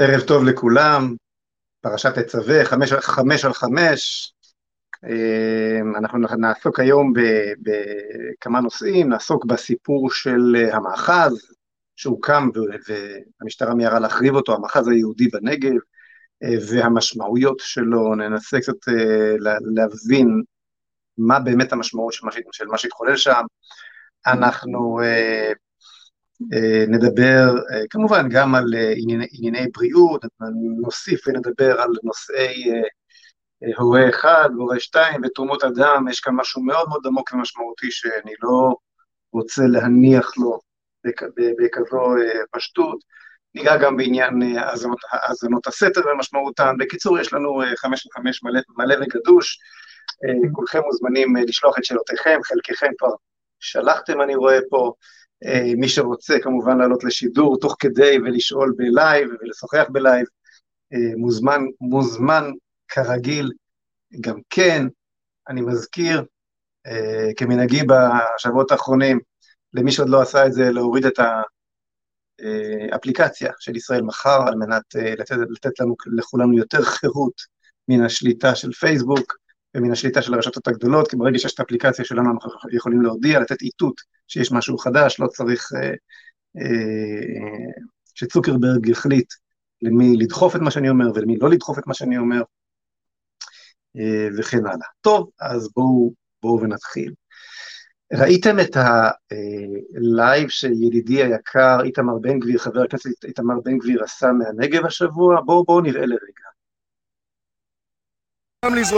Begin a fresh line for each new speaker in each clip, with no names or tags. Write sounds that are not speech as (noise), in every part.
ערב טוב לכולם, פרשת תצווה, חמש, חמש על חמש. אה, אנחנו נעסוק היום בכמה נושאים, נעסוק בסיפור של המאחז שהוקם והמשטרה מיהרה להחריב אותו, המאחז היהודי בנגב, אה, והמשמעויות שלו, ננסה קצת אה, להבין מה באמת המשמעות של מה שהתחולל שם. אנחנו אה, נדבר אה, כמובן גם על אה, ענייני, ענייני בריאות, נוסיף ונדבר על נושאי הורה אחד והורה שתיים ותרומות אדם, יש כאן משהו מאוד מאוד עמוק ומשמעותי שאני לא רוצה להניח לו בכזו פשטות. ניגע גם בעניין האזנות הסתר ומשמעותן. בקיצור, יש לנו חמש וחמש מלא, מלא וגדוש. כולכם מוזמנים לשלוח את שאלותיכם, חלקכם כבר שלחתם, אני רואה פה. אה, מי שרוצה כמובן לעלות לשידור תוך כדי ולשאול בלייב ולשוחח בלייב, אה, מוזמן, מוזמן כרגיל גם כן. אני מזכיר, אה, כמנהגי בשבועות האחרונים, למי שעוד לא עשה את זה, להוריד את האפליקציה של ישראל מחר, על מנת לתת, לתת לנו, לכולנו יותר חירות מן השליטה של פייסבוק. ומן השליטה של הרשתות הגדולות, כי ברגע שיש את האפליקציה שלנו אנחנו יכולים להודיע, לתת איתות שיש משהו חדש, לא צריך אה, אה, שצוקרברג יחליט למי לדחוף את מה שאני אומר ולמי לא לדחוף את מה שאני אומר, אה, וכן הלאה. טוב, אז בואו בוא ונתחיל. ראיתם את הלייב שידידי היקר איתמר בן גביר, חבר הכנסת איתמר בן גביר עשה מהנגב השבוע? בואו בוא נראה לרגע.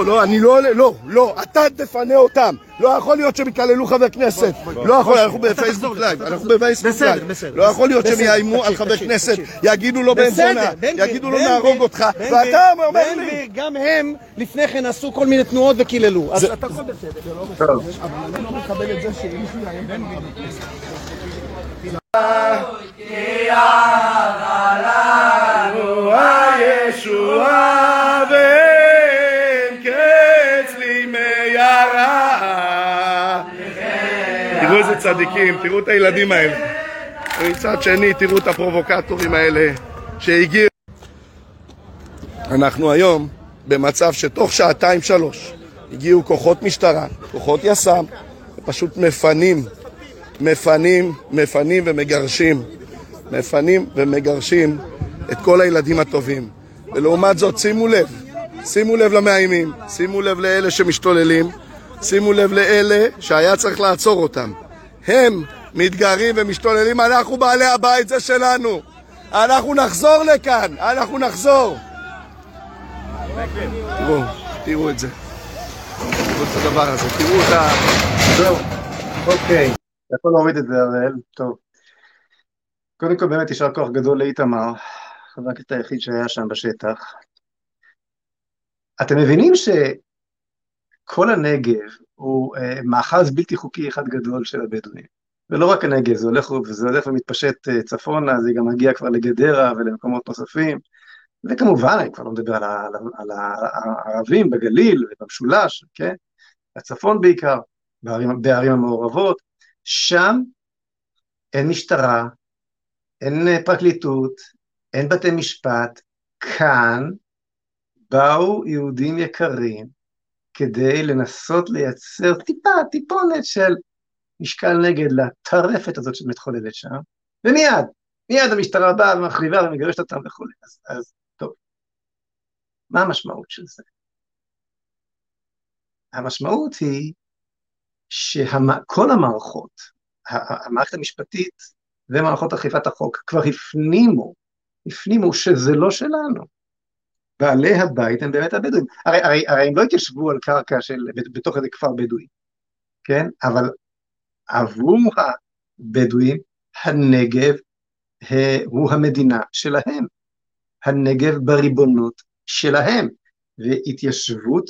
לא, אני לא עולה, לא, לא, אתה תפנה אותם. לא יכול להיות שהם יקללו חבר כנסת. לא יכול, אנחנו בפייסבוק live, אנחנו בפייסבוק live. לא יכול להיות שהם יאיימו על חבר כנסת, יגידו לו בן זונה, יגידו לו נהרוג אותך, ואתה אומר לי...
גם הם לפני כן עשו כל מיני תנועות וקיללו. אז אתה הכל בסדר. אבל
אני לא מקבל את זה שמישהו יאיים בן גביר. איזה צדיקים, תראו את הילדים האלה. ומצד שני, תראו את הפרובוקטורים האלה שהגיעו. אנחנו היום במצב שתוך שעתיים שלוש הגיעו כוחות משטרה, כוחות יס"מ, ופשוט מפנים, מפנים, מפנים ומגרשים, מפנים ומגרשים את כל הילדים הטובים. ולעומת זאת, שימו לב, שימו לב למאיימים, שימו לב לאלה שמשתוללים שימו לב לאלה שהיה צריך לעצור אותם. הם מתגרים ומשתוללים, אנחנו בעלי הבית, זה שלנו. אנחנו נחזור לכאן, אנחנו נחזור. תראו, תראו את זה. תראו את הדבר הזה, תראו את ה...
זהו, אוקיי. אתה יכול להוריד את זה, הראל, טוב. קודם כל באמת יישר כוח גדול לאיתמר, חבר הכנסת היחיד שהיה שם בשטח. אתם מבינים ש... כל הנגב הוא אה, מאחז בלתי חוקי אחד גדול של הבדואים. ולא רק הנגב, זה הולך, וזה הולך ומתפשט אה, צפונה, זה גם מגיע כבר לגדרה ולמקומות נוספים. וכמובן, אני כבר לא מדבר על, על, על הערבים בגליל ובמשולש, כן? הצפון בעיקר, בערים, בערים המעורבות. שם אין משטרה, אין אה, פרקליטות, אין בתי משפט. כאן באו יהודים יקרים, כדי לנסות לייצר טיפה, טיפונת של משקל נגד לטרפת הזאת שמתחוללת שם, ומיד, מיד המשטרה באה ומחריבה ומגרשת אותם וכולי. אז, אז טוב, מה המשמעות של זה? המשמעות היא שכל המערכות, המערכת המשפטית ומערכות אכיפת החוק כבר הפנימו, הפנימו שזה לא שלנו. בעלי הבית הם באמת הבדואים. הרי, הרי, הרי הם לא התיישבו על קרקע של, בתוך איזה כפר בדואי, כן? אבל עבור הבדואים, הנגב הוא המדינה שלהם. הנגב בריבונות שלהם. והתיישבות,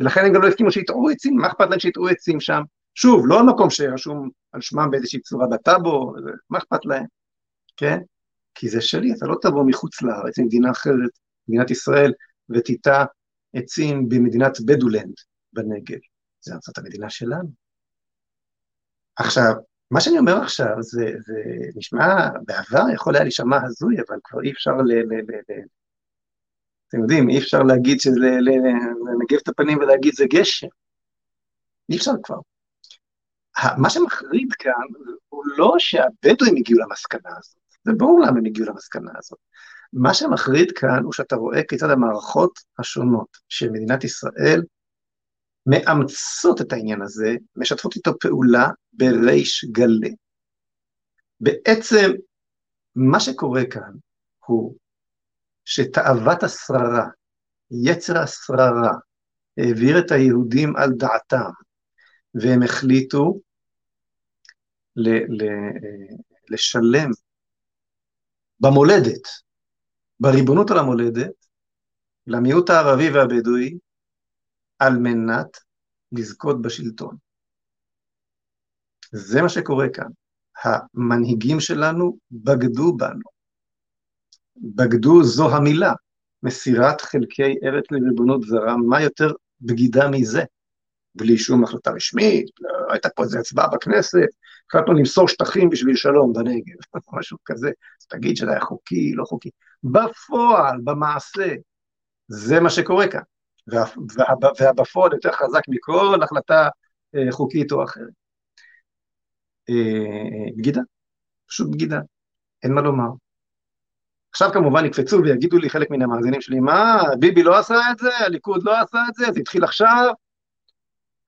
ולכן הם גם לא הסכימו שיטעו עצים, מה אכפת להם שיטעו עצים שם? שוב, לא מקום שרשום על שמם באיזושהי צורה בטאבו, מה אכפת להם, כן? כי זה שלי, אתה לא תבוא מחוץ לארץ, ממדינה אחרת, מדינת ישראל, ותיטע עצים במדינת בדולנד בנגב. זה זאת המדינה שלנו. עכשיו, מה שאני אומר עכשיו זה, זה נשמע, בעבר יכול היה להישמע הזוי, אבל כבר אי אפשר ל... ל, ל, ל אתם יודעים, אי אפשר להגיד שזה, לנגב את הפנים ולהגיד זה גשם. אי אפשר כבר. מה שמחריד כאן הוא לא שהבדואים הגיעו למסקנה הזאת, זה ברור למה הם הגיעו למסקנה הזאת. מה שמחריד כאן הוא שאתה רואה כיצד המערכות השונות של מדינת ישראל מאמצות את העניין הזה, משתפות איתו פעולה בריש גלי. בעצם מה שקורה כאן הוא שתאוות השררה, יצר השררה, העביר את היהודים על דעתם, והם החליטו ל- ל- לשלם במולדת, בריבונות על המולדת, למיעוט הערבי והבדואי, על מנת לזכות בשלטון. זה מה שקורה כאן. המנהיגים שלנו בגדו בנו. בגדו זו המילה, מסירת חלקי ארץ לריבונות זרה, מה יותר בגידה מזה? בלי שום החלטה רשמית, לא הייתה פה איזו הצבעה בכנסת, החלטנו למסור שטחים בשביל שלום בנגב, (laughs) משהו כזה, אז תגיד שזה היה חוקי, לא חוקי. בפועל, במעשה, זה מה שקורה כאן. והבפועל יותר חזק מכל החלטה אה, חוקית או אחרת. אה, בגידה, פשוט בגידה, אין מה לומר. עכשיו כמובן יקפצו ויגידו לי חלק מן המאזינים שלי, מה, ביבי לא עשה את זה, הליכוד לא עשה את זה, זה התחיל עכשיו?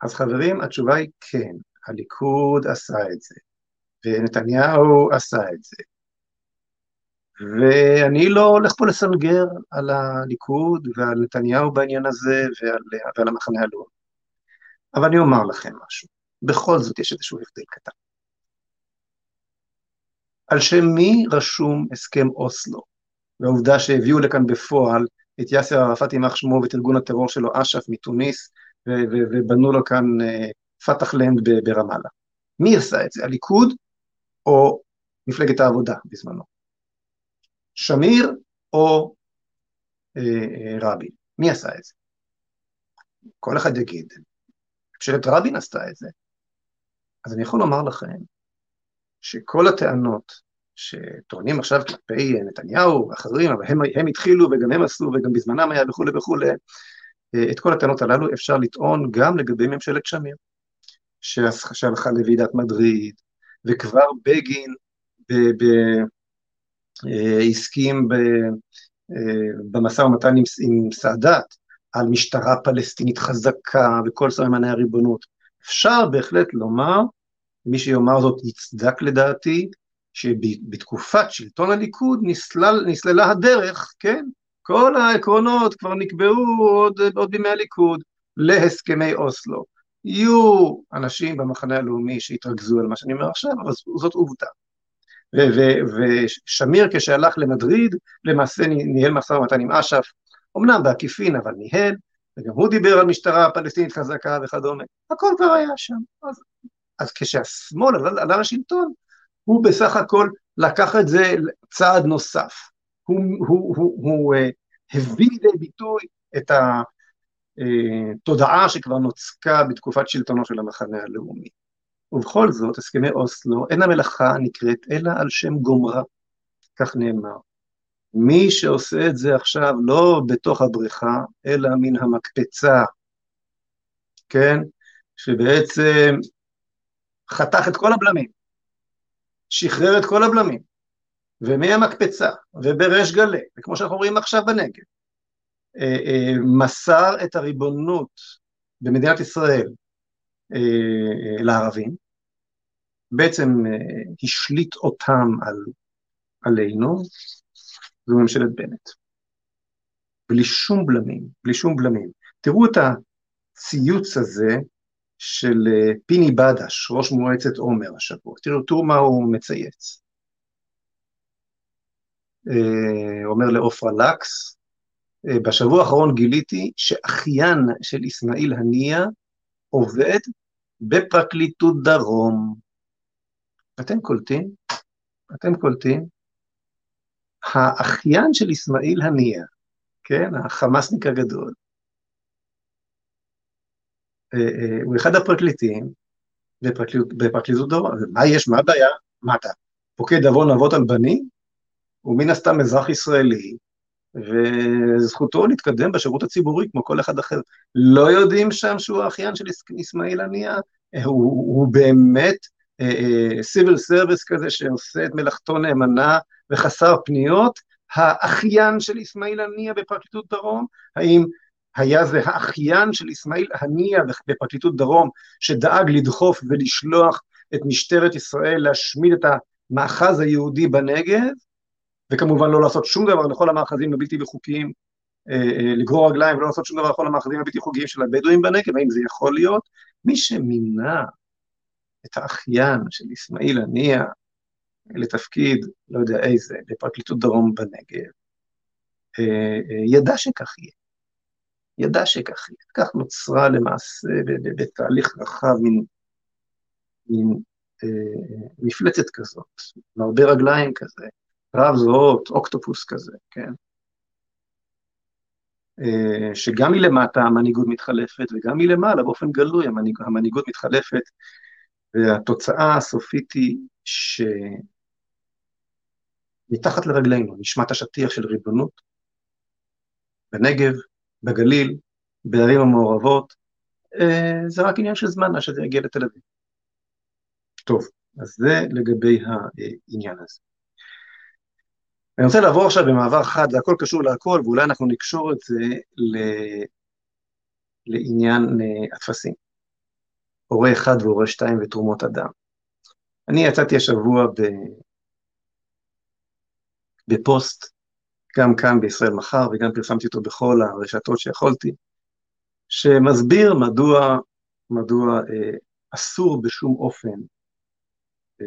אז חברים, התשובה היא כן, הליכוד עשה את זה, ונתניהו עשה את זה. ואני לא הולך פה לסנגר על הליכוד ועל נתניהו בעניין הזה ועל, ועל המחנה הלאומי. אבל אני אומר לכם משהו, בכל זאת יש איזשהו הבדל קטן. על שם מי רשום הסכם אוסלו, והעובדה שהביאו לכאן בפועל את יאסר ערפאת יימח שמו ואת ארגון הטרור שלו אש"ף מתוניס, ובנו לו כאן פתח לנד ברמאללה. מי עשה את זה, הליכוד או מפלגת העבודה בזמנו? שמיר או אה, אה, רבין? מי עשה את זה? כל אחד יגיד, ממשלת רבין עשתה את זה. אז אני יכול לומר לכם שכל הטענות שטוענים עכשיו כלפי נתניהו ואחרים, אבל הם, הם התחילו וגם הם עשו וגם בזמנם היה וכולי וכולי, את כל הטענות הללו אפשר לטעון גם לגבי ממשלת שמיר, שהלכה לוועידת מדריד, וכבר בגין ב, ב, אה, הסכים ב, אה, במשא ומתן עם, עם סאדאת על משטרה פלסטינית חזקה וכל סממני הריבונות. אפשר בהחלט לומר, מי שיאמר זאת יצדק לדעתי, שבתקופת שלטון הליכוד נסלל, נסללה הדרך, כן, כל העקרונות כבר נקבעו עוד, עוד בימי הליכוד להסכמי אוסלו. יהיו אנשים במחנה הלאומי שיתרכזו על מה שאני אומר עכשיו, אבל זאת עובדה. ושמיר כשהלך למדריד, למעשה ניהל משא ומתן עם אש"ף, אמנם בעקיפין, אבל ניהל, וגם הוא דיבר על משטרה פלסטינית חזקה וכדומה, הכל כבר היה שם. אז, אז כשהשמאל עלה, עלה לשלטון, הוא בסך הכל לקח את זה צעד נוסף. הוא, הוא, הוא, הוא, הוא uh, הביא לידי ביטוי את התודעה שכבר נוצקה בתקופת שלטונו של המחנה הלאומי. ובכל זאת, הסכמי אוסלו, אין המלאכה נקראת אלא על שם גומרה, כך נאמר. מי שעושה את זה עכשיו לא בתוך הבריכה, אלא מן המקפצה, כן? שבעצם חתך את כל הבלמים, שחרר את כל הבלמים, ומהמקפצה, ובריש גלי, וכמו שאנחנו רואים עכשיו בנגב, אה, אה, מסר את הריבונות במדינת ישראל לערבים, בעצם השליט אותם על, עלינו, זו ממשלת בנט. בלי שום בלמים, בלי שום בלמים. תראו את הציוץ הזה של פיני בדש, ראש מועצת עומר השבוע. תראו, תראו מה הוא מצייץ. אומר לעופרה לקס, בשבוע האחרון גיליתי שאחיין של אסמאעיל הנייה עובד בפרקליטות דרום. אתם קולטים? אתם קולטים? האחיין של אסמאעיל הנייה, כן, החמאסניק הגדול, הוא אחד הפרקליטים בפרקליטות דרום. מה יש, מה הבעיה? מה אתה, פוקד עוון אבות על בנים? הוא מן הסתם אזרח ישראלי, וזכותו להתקדם בשירות הציבורי כמו כל אחד אחר. לא יודעים שם שהוא האחיין של אסמאעיל הנייה? הוא, הוא באמת civil uh, service כזה שעושה את מלאכתו נאמנה וחסר פניות? האחיין של אסמאעיל הנייה בפרקליטות דרום? האם היה זה האחיין של אסמאעיל הנייה בפרקליטות דרום שדאג לדחוף ולשלוח את משטרת ישראל להשמיד את המאחז היהודי בנגב? וכמובן לא לעשות שום דבר לכל המאחזים הבלתי חוקיים, אה, אה, לגרור רגליים ולא לעשות שום דבר לכל המאחזים הבלתי חוקיים של הבדואים בנגב, האם זה יכול להיות? מי שמינה את האחיין של אסמאעיל הנייה לתפקיד, לא יודע איזה, בפרקליטות דרום בנגב, אה, ידע שכך יהיה. ידע שכך יהיה. כך נוצרה למעשה בתהליך רחב מין, מין מפלצת כזאת, עם הרבה רגליים כזה, רב זרועות, אוקטופוס כזה, כן? אה, שגם מלמטה המנהיגות מתחלפת וגם מלמעלה באופן גלוי המנהיג, המנהיגות מתחלפת והתוצאה הסופית היא שמתחת לרגלינו נשמט השטיח של ריבונות בנגב, בגליל, בערים המעורבות, אה, זה רק עניין של זמן עד שזה יגיע לתל אביב. טוב, אז זה לגבי העניין הזה. אני רוצה לעבור עכשיו במעבר חד, זה הכל קשור להכל, ואולי אנחנו נקשור את זה ל... לעניין uh, הטפסים. הורה אחד והורה שתיים ותרומות אדם. אני יצאתי השבוע ב... בפוסט, גם כאן בישראל מחר, וגם פרסמתי אותו בכל הרשתות שיכולתי, שמסביר מדוע, מדוע uh, אסור בשום אופן uh,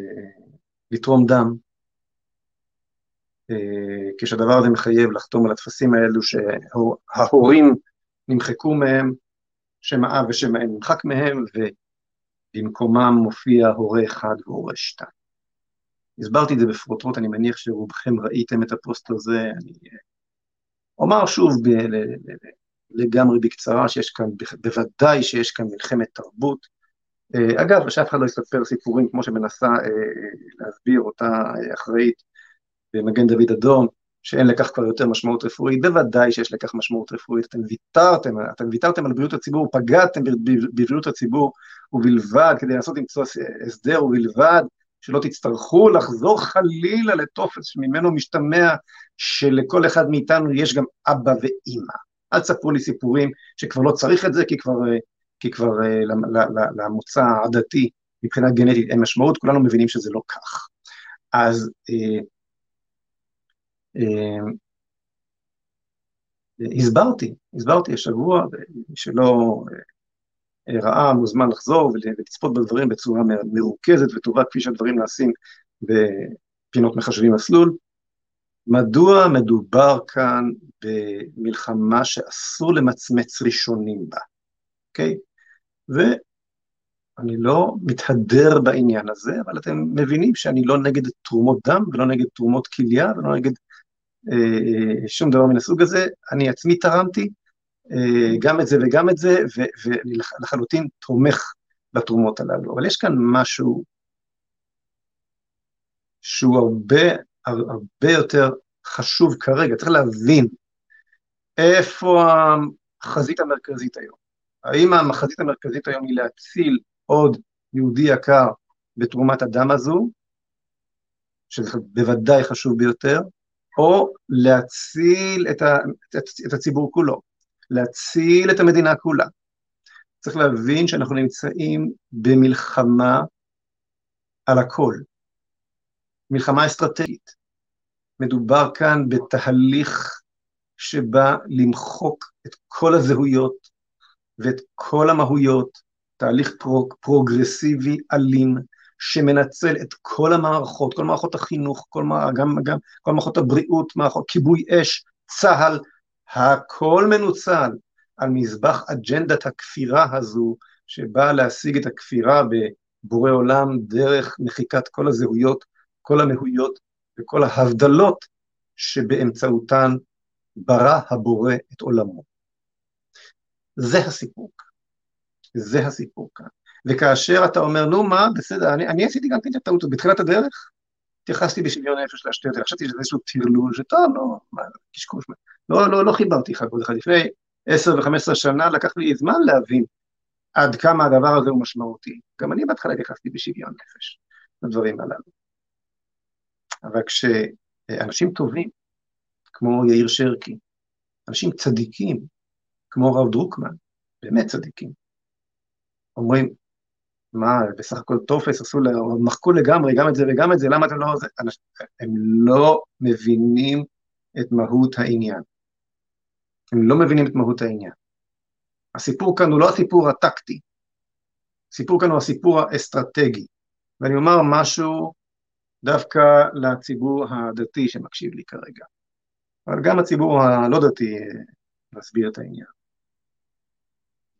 לתרום דם אה, כשהדבר הזה מחייב לחתום על הטפסים האלו שההורים נמחקו מהם, שם האב ושם האם נמחק מהם, ובמקומם מופיע הורה אחד והורה שתיים. הסברתי את זה בפרוטרוט, אני מניח שרובכם ראיתם את הפוסט הזה, אני אה, אומר שוב ב- לגמרי בקצרה שיש כאן, בוודאי שיש כאן מלחמת תרבות. אה, אגב, שאף אחד לא יספר סיפורים כמו שמנסה להסביר אותה אחראית במגן דוד אדום, שאין לכך כבר יותר משמעות רפואית, בוודאי שיש לכך משמעות רפואית, אתם ויתרתם, אתם ויתרתם על בריאות הציבור, פגעתם בבריאות הציבור, ובלבד, כדי לנסות למצוא הסדר, ובלבד שלא תצטרכו לחזור חלילה לטופס שממנו משתמע שלכל אחד מאיתנו יש גם אבא ואימא. אל תספרו לי סיפורים שכבר לא צריך את זה, כי כבר, כי כבר למוצא העדתי מבחינה גנטית אין משמעות, כולנו מבינים שזה לא כך. אז אה, אה, הסברתי, הסברתי השבוע, שלא אה, ראה מוזמן לחזור ולצפות בדברים בצורה מרוכזת וטובה כפי שהדברים נעשים בפינות מחשבים מסלול. מדוע מדובר כאן במלחמה שאסור למצמץ ראשונים בה, אוקיי? Okay? ואני לא מתהדר בעניין הזה, אבל אתם מבינים שאני לא נגד תרומות דם ולא נגד תרומות כליה ולא נגד אה, שום דבר מן הסוג הזה, אני עצמי תרמתי אה, גם את זה וגם את זה, ואני לחלוטין תומך בתרומות הללו. אבל יש כאן משהו שהוא הרבה, הרבה יותר חשוב כרגע, צריך להבין איפה החזית המרכזית היום. האם החזית המרכזית היום היא להציל עוד יהודי יקר בתרומת הדם הזו, שזה בוודאי חשוב ביותר, או להציל את, ה, את, את הציבור כולו, להציל את המדינה כולה. צריך להבין שאנחנו נמצאים במלחמה על הכל, מלחמה אסטרטגית. מדובר כאן בתהליך שבא למחוק את כל הזהויות ואת כל המהויות, תהליך פרוג, פרוגרסיבי אלים, שמנצל את כל המערכות, כל מערכות החינוך, כל, מה, גם, גם, כל מערכות הבריאות, מערכות כיבוי אש, צה"ל, הכל מנוצל על מזבח אג'נדת הכפירה הזו, שבאה להשיג את הכפירה בבורא עולם דרך מחיקת כל הזהויות, כל המהויות וכל ההבדלות שבאמצעותן ברא הבורא את עולמו. זה הסיפור כאן. זה הסיפור כאן. וכאשר אתה אומר, נו מה, בסדר, אני, אני עשיתי גם כן את הטעות, בתחילת הדרך התייחסתי בשוויון נפש להשטויות האלה, חשבתי שזה איזשהו טרלול, שטוב, לא, מה, קשקוש, לא, לא, לא חיברתי אחד ועוד אחד. לפני עשר וחמש עשרה שנה לקח לי זמן להבין עד כמה הדבר הזה הוא משמעותי. גם אני בהתחלה התייחסתי בשוויון נפש לדברים הללו. אבל כשאנשים טובים, כמו יאיר שרקי, אנשים צדיקים, כמו הרב דרוקמן, באמת צדיקים, אומרים, מה, בסך הכל טופס, עשו, מחקו לגמרי גם את זה וגם את זה, למה אתם לא... הם לא מבינים את מהות העניין. הם לא מבינים את מהות העניין. הסיפור כאן הוא לא הסיפור הטקטי, הסיפור כאן הוא הסיפור האסטרטגי. ואני אומר משהו דווקא לציבור הדתי שמקשיב לי כרגע, אבל גם לציבור הלא דתי להסביר את העניין.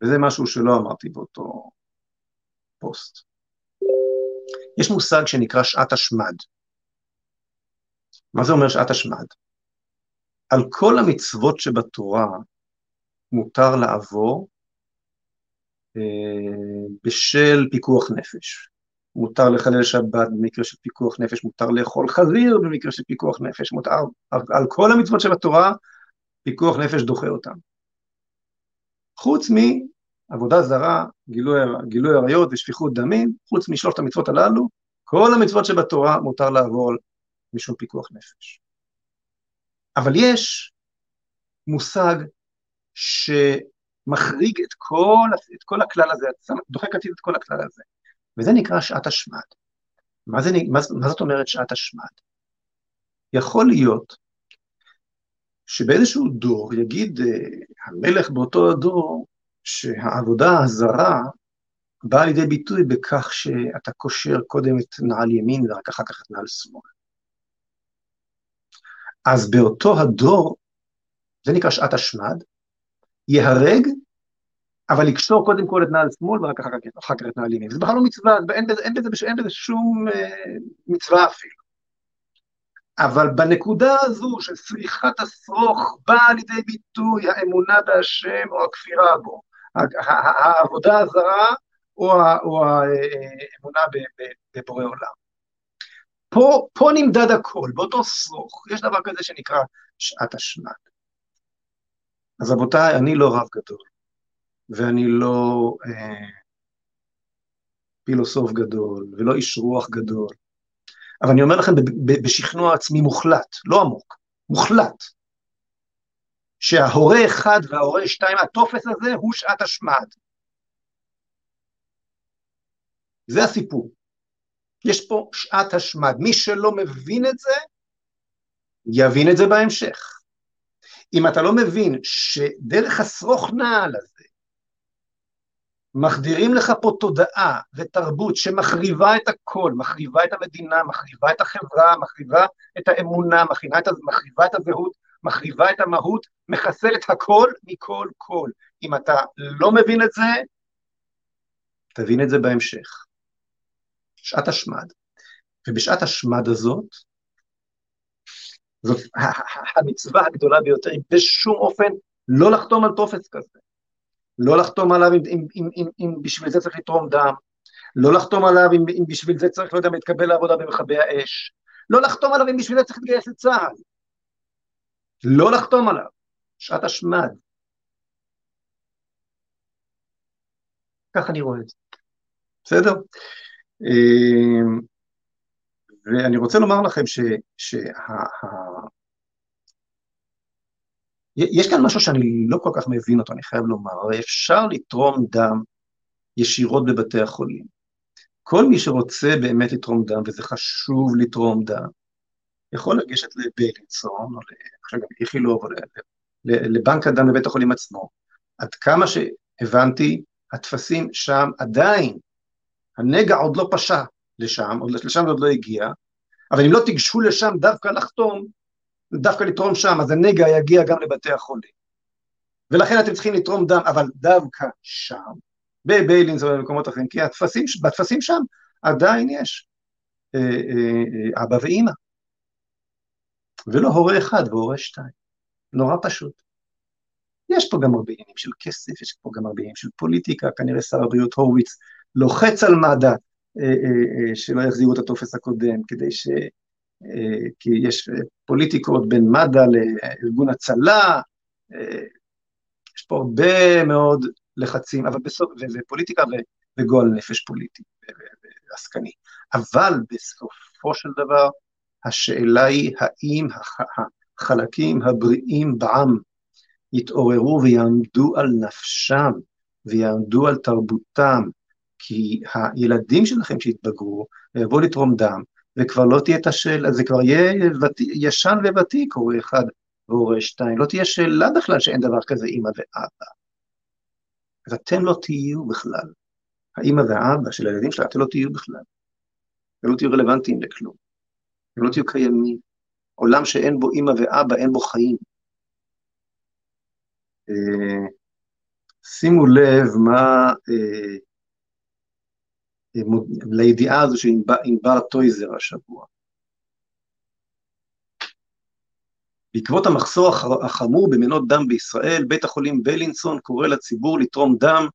וזה משהו שלא אמרתי באותו פוסט. יש מושג שנקרא שעת השמד. מה זה אומר שעת השמד? על כל המצוות שבתורה מותר לעבור אה, בשל פיקוח נפש. מותר לחלל שבת במקרה של פיקוח נפש, מותר לאכול חזיר במקרה של פיקוח נפש, מותר, על, כל המצוות של התורה, פיקוח נפש דוחה אותם. חוץ מעבודה זרה, גילוי, עריות ושפיכות דמים, חוץ משלושת המצוות הללו, כל המצוות שבתורה מותר לעבור משום פיקוח נפש. אבל יש מושג שמחריג את כל, את כל הכלל הזה, דוחק עתיד את כל הכלל הזה, וזה נקרא שעת השמד. מה, זה, מה, מה זאת אומרת שעת השמד? יכול להיות שבאיזשהו דור יגיד uh, המלך באותו הדור שהעבודה הזרה באה לידי ביטוי בכך שאתה קושר קודם את נעל ימין ורק אחר כך את נעל שמאל. אז באותו הדור, זה נקרא שעת השמד, ייהרג, אבל לקשור קודם כל את נעל שמאל ורק אחר כך, את נעל ימין. זה בכלל לא מצווה, אין בזה, אין בזה, אין בזה שום אה, מצווה אפילו. אבל בנקודה הזו של צריכת השרוך באה לידי ביטוי האמונה בהשם או הכפירה בו, העבודה הזרה או האמונה בבורא עולם. פה, פה נמדד הכל, באותו שרוך, יש דבר כזה שנקרא שעת השמד. אז רבותיי, אני לא רב גדול, ואני לא אה, פילוסוף גדול, ולא איש רוח גדול, אבל אני אומר לכם בשכנוע עצמי מוחלט, לא עמוק, מוחלט, שההורה אחד וההורה שתיים, הטופס הזה הוא שעת השמד. זה הסיפור. יש פה שעת השמד. מי שלא מבין את זה, יבין את זה בהמשך. אם אתה לא מבין שדרך השרוך נעל הזה, מחדירים לך פה תודעה ותרבות שמחריבה את הכל, מחריבה את המדינה, מחריבה את החברה, מחריבה את האמונה, מחריבה את, הזהות, מחריבה את המהות, מחסלת הכל מכל כל. אם אתה לא מבין את זה, תבין את זה בהמשך. שעת השמד. ובשעת השמד הזאת, זאת המצווה הגדולה ביותר, היא בשום אופן לא לחתום על טופס כזה. לא לחתום עליו אם, אם, אם, אם, אם בשביל זה צריך לתרום דם, לא לחתום עליו אם, אם בשביל זה צריך, לא יודע, להתקבל לעבודה במכבי האש, לא לחתום עליו אם בשביל זה צריך להתגייס לצה"ל, לא לחתום עליו, שעת השמד. ככה אני רואה את זה, בסדר? אמ, ואני רוצה לומר לכם ש... שה... יש כאן משהו שאני לא כל כך מבין אותו, אני חייב לומר, הרי אפשר לתרום דם ישירות בבתי החולים. כל מי שרוצה באמת לתרום דם, וזה חשוב לתרום דם, יכול לגשת לבלינסון, או עכשיו גם איכילוב, או לבנק הדם בבית החולים עצמו. עד כמה שהבנתי, הטפסים שם עדיין הנגע עוד לא פשע לשם, עוד לשם עוד לא הגיע, אבל אם לא תיגשו לשם דווקא לחתום, דווקא לתרום שם, אז הנגע יגיע גם לבתי החולים. ולכן אתם צריכים לתרום דם, אבל דווקא שם, בביילינס או במקומות אחרים, כי התפסים, בטפסים שם עדיין יש אה, אה, אה, אבא ואימא. ולא הורה אחד והורה שתיים. נורא פשוט. יש פה גם הרבה עניינים של כסף, יש פה גם הרבה עניינים של פוליטיקה, כנראה שר הבריאות הורוביץ לוחץ על מד"א שלא יחזירו את הטופס הקודם, כדי ש... כי יש פוליטיקות בין מד"א לארגון הצלה, יש פה הרבה מאוד לחצים, אבל בסוף, זה פוליטיקה וגועל נפש פוליטי ועסקני. אבל בסופו של דבר, השאלה היא האם החלקים הבריאים בעם יתעוררו ויעמדו על נפשם ויעמדו על תרבותם, כי הילדים שלכם שיתבגרו ויבואו לתרום דם, וכבר לא תהיה את השאלה, זה כבר יהיה ות... ישן וותיק, הורה אחד והורה שתיים, לא תהיה שאלה בכלל שאין דבר כזה אימא ואבא. אז אתם לא תהיו בכלל. האימא והאבא של הילדים שלך, אתם לא תהיו בכלל. אתם לא תהיו רלוונטיים לכלום. אתם לא תהיו קיימים. עולם שאין בו אימא ואבא, אין בו חיים. אה, שימו לב מה, אה, אה, לידיעה הזו של ענבר טויזר השבוע. בעקבות המחסור החמור במנות דם בישראל, בית החולים בלינסון קורא לציבור לתרום דם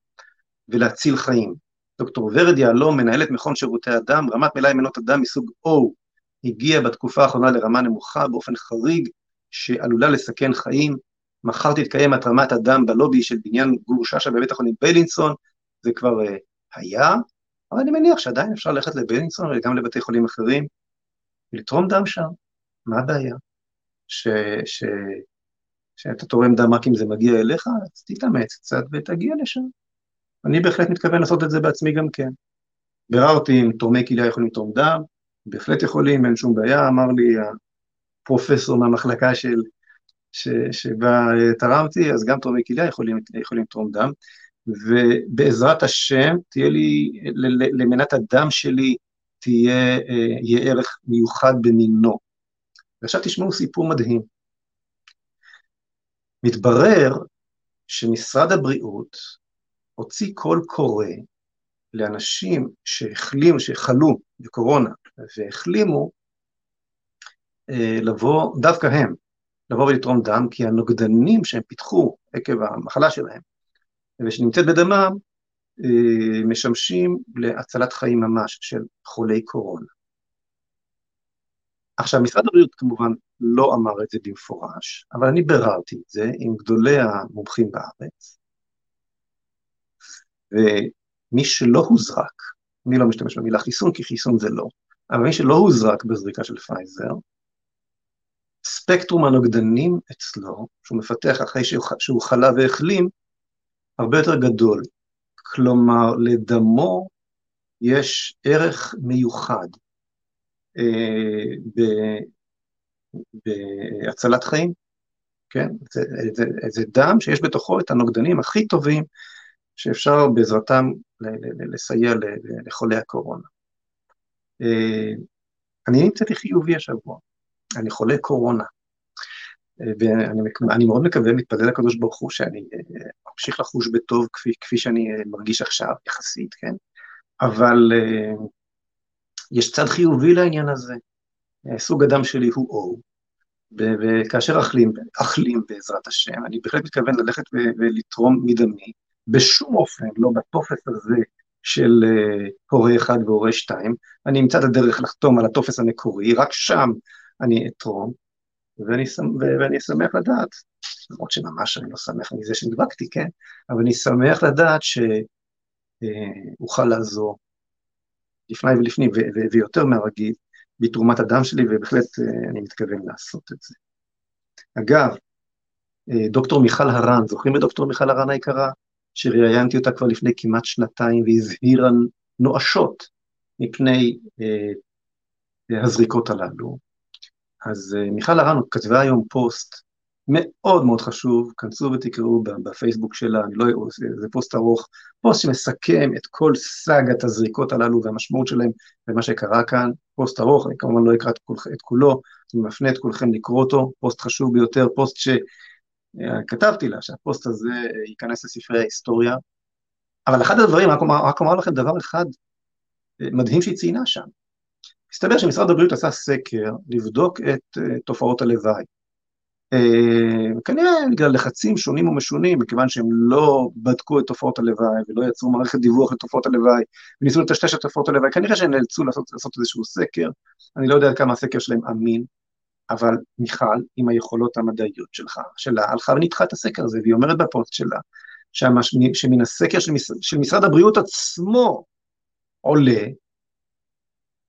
ולהציל חיים. דוקטור ורד יהלום, מנהלת מכון שירותי הדם, רמת מלאי מנות הדם מסוג O הגיעה בתקופה האחרונה לרמה נמוכה באופן חריג שעלולה לסכן חיים. מחר תתקיים התרמת הדם בלובי של בניין גור שאשא בבית החולים בלינסון, זה כבר uh, היה, אבל אני מניח שעדיין אפשר ללכת לבלינסון וגם לבתי חולים אחרים ולתרום דם שם, מה הבעיה? ש, ש, שאתה תורם דם רק אם זה מגיע אליך, אז תתאמץ קצת ותגיע לשם. אני בהחלט מתכוון לעשות את זה בעצמי גם כן. ביררתי אם תורמי כליה יכולים לתרום דם, בהחלט יכולים, אין שום בעיה, אמר לי הפרופסור מהמחלקה של, ש, שבה תרמתי, אז גם תורמי כליה יכולים, יכולים לתרום דם, ובעזרת השם תהיה לי, למנת הדם שלי תהיה, אה, יהיה ערך מיוחד במינו. ועכשיו תשמעו סיפור מדהים. מתברר שמשרד הבריאות הוציא קול קורא לאנשים שהחלימו, שחלו בקורונה והחלימו, אה, לבוא, דווקא הם, לבוא ולתרום דם, כי הנוגדנים שהם פיתחו עקב המחלה שלהם, ושנמצאת בדמם, אה, משמשים להצלת חיים ממש של חולי קורונה. עכשיו, משרד הבריאות כמובן לא אמר את זה במפורש, אבל אני ביררתי את זה עם גדולי המומחים בארץ, ומי שלא הוזרק, אני לא משתמש במילה חיסון, כי חיסון זה לא, אבל מי שלא הוזרק בזריקה של פייזר, ספקטרום הנוגדנים אצלו, שהוא מפתח אחרי שהוא חלה והחלים, הרבה יותר גדול. כלומר, לדמו יש ערך מיוחד אה, בהצלת חיים, כן? זה, זה, זה דם שיש בתוכו את הנוגדנים הכי טובים שאפשר בעזרתם לסייע לחולי הקורונה. אה, אני נמצאתי חיובי השבוע, אני חולה קורונה, אה, ואני מאוד מקווה, מתפלל לקדוש ברוך הוא, שאני אמשיך לחוש בטוב כפי, כפי שאני מרגיש עכשיו, יחסית, כן? אבל יש צד חיובי לעניין הזה. אה, סוג הדם שלי הוא O, וכאשר אחלים, אחלים בעזרת השם, אני בהחלט מתכוון ללכת ולתרום מדמי, בשום אופן, לא בטופס הזה של uh, הורה אחד והורה שתיים, אני אמצא את הדרך לחתום על הטופס המקורי, רק שם אני אתרום, ואני, ואני אשמח לדעת, למרות שממש אני לא שמח מזה שנדבקתי, כן? אבל אני שמח לדעת שאוכל אה, לעזור לפני ולפני, ויותר מהרגיל, בתרומת הדם שלי, ובהחלט אה, אני מתכוון לעשות את זה. אגב, אה, דוקטור מיכל הרן, זוכרים את דוקטור מיכל הרן היקרה? שראיינתי אותה כבר לפני כמעט שנתיים והזהירה נואשות מפני אה, הזריקות הללו. אז אה, מיכל הרן כתבה היום פוסט מאוד מאוד חשוב, כנסו ותקראו בפייסבוק שלה, אני לא, זה פוסט ארוך, פוסט שמסכם את כל סאגת הזריקות הללו והמשמעות שלהם ומה שקרה כאן, פוסט ארוך, אני כמובן לא אקרא את, כול, את כולו, אני מפנה את כולכם לקרוא אותו, פוסט חשוב ביותר, פוסט שכתבתי לה, שהפוסט הזה ייכנס לספרי ההיסטוריה, אבל אחד הדברים, רק אומר, רק אומר לכם דבר אחד מדהים שהיא ציינה שם, מסתבר שמשרד הבריאות עשה סקר לבדוק את תופעות הלוואי. אה, כנראה בגלל לחצים שונים ומשונים, מכיוון שהם לא בדקו את תופעות הלוואי ולא יצרו מערכת דיווח לתופעות הלוואי וניסו לטשטש את תופעות הלוואי, כנראה שהם נאלצו לעשות, לעשות איזשהו סקר, אני לא יודע כמה הסקר שלהם אמין, אבל מיכל, עם היכולות המדעיות שלך, שלה, הלכה וניתחה את הסקר הזה, והיא אומרת בפוסט שלה, שהמש, שמן הסקר של, מש, של משרד הבריאות עצמו עולה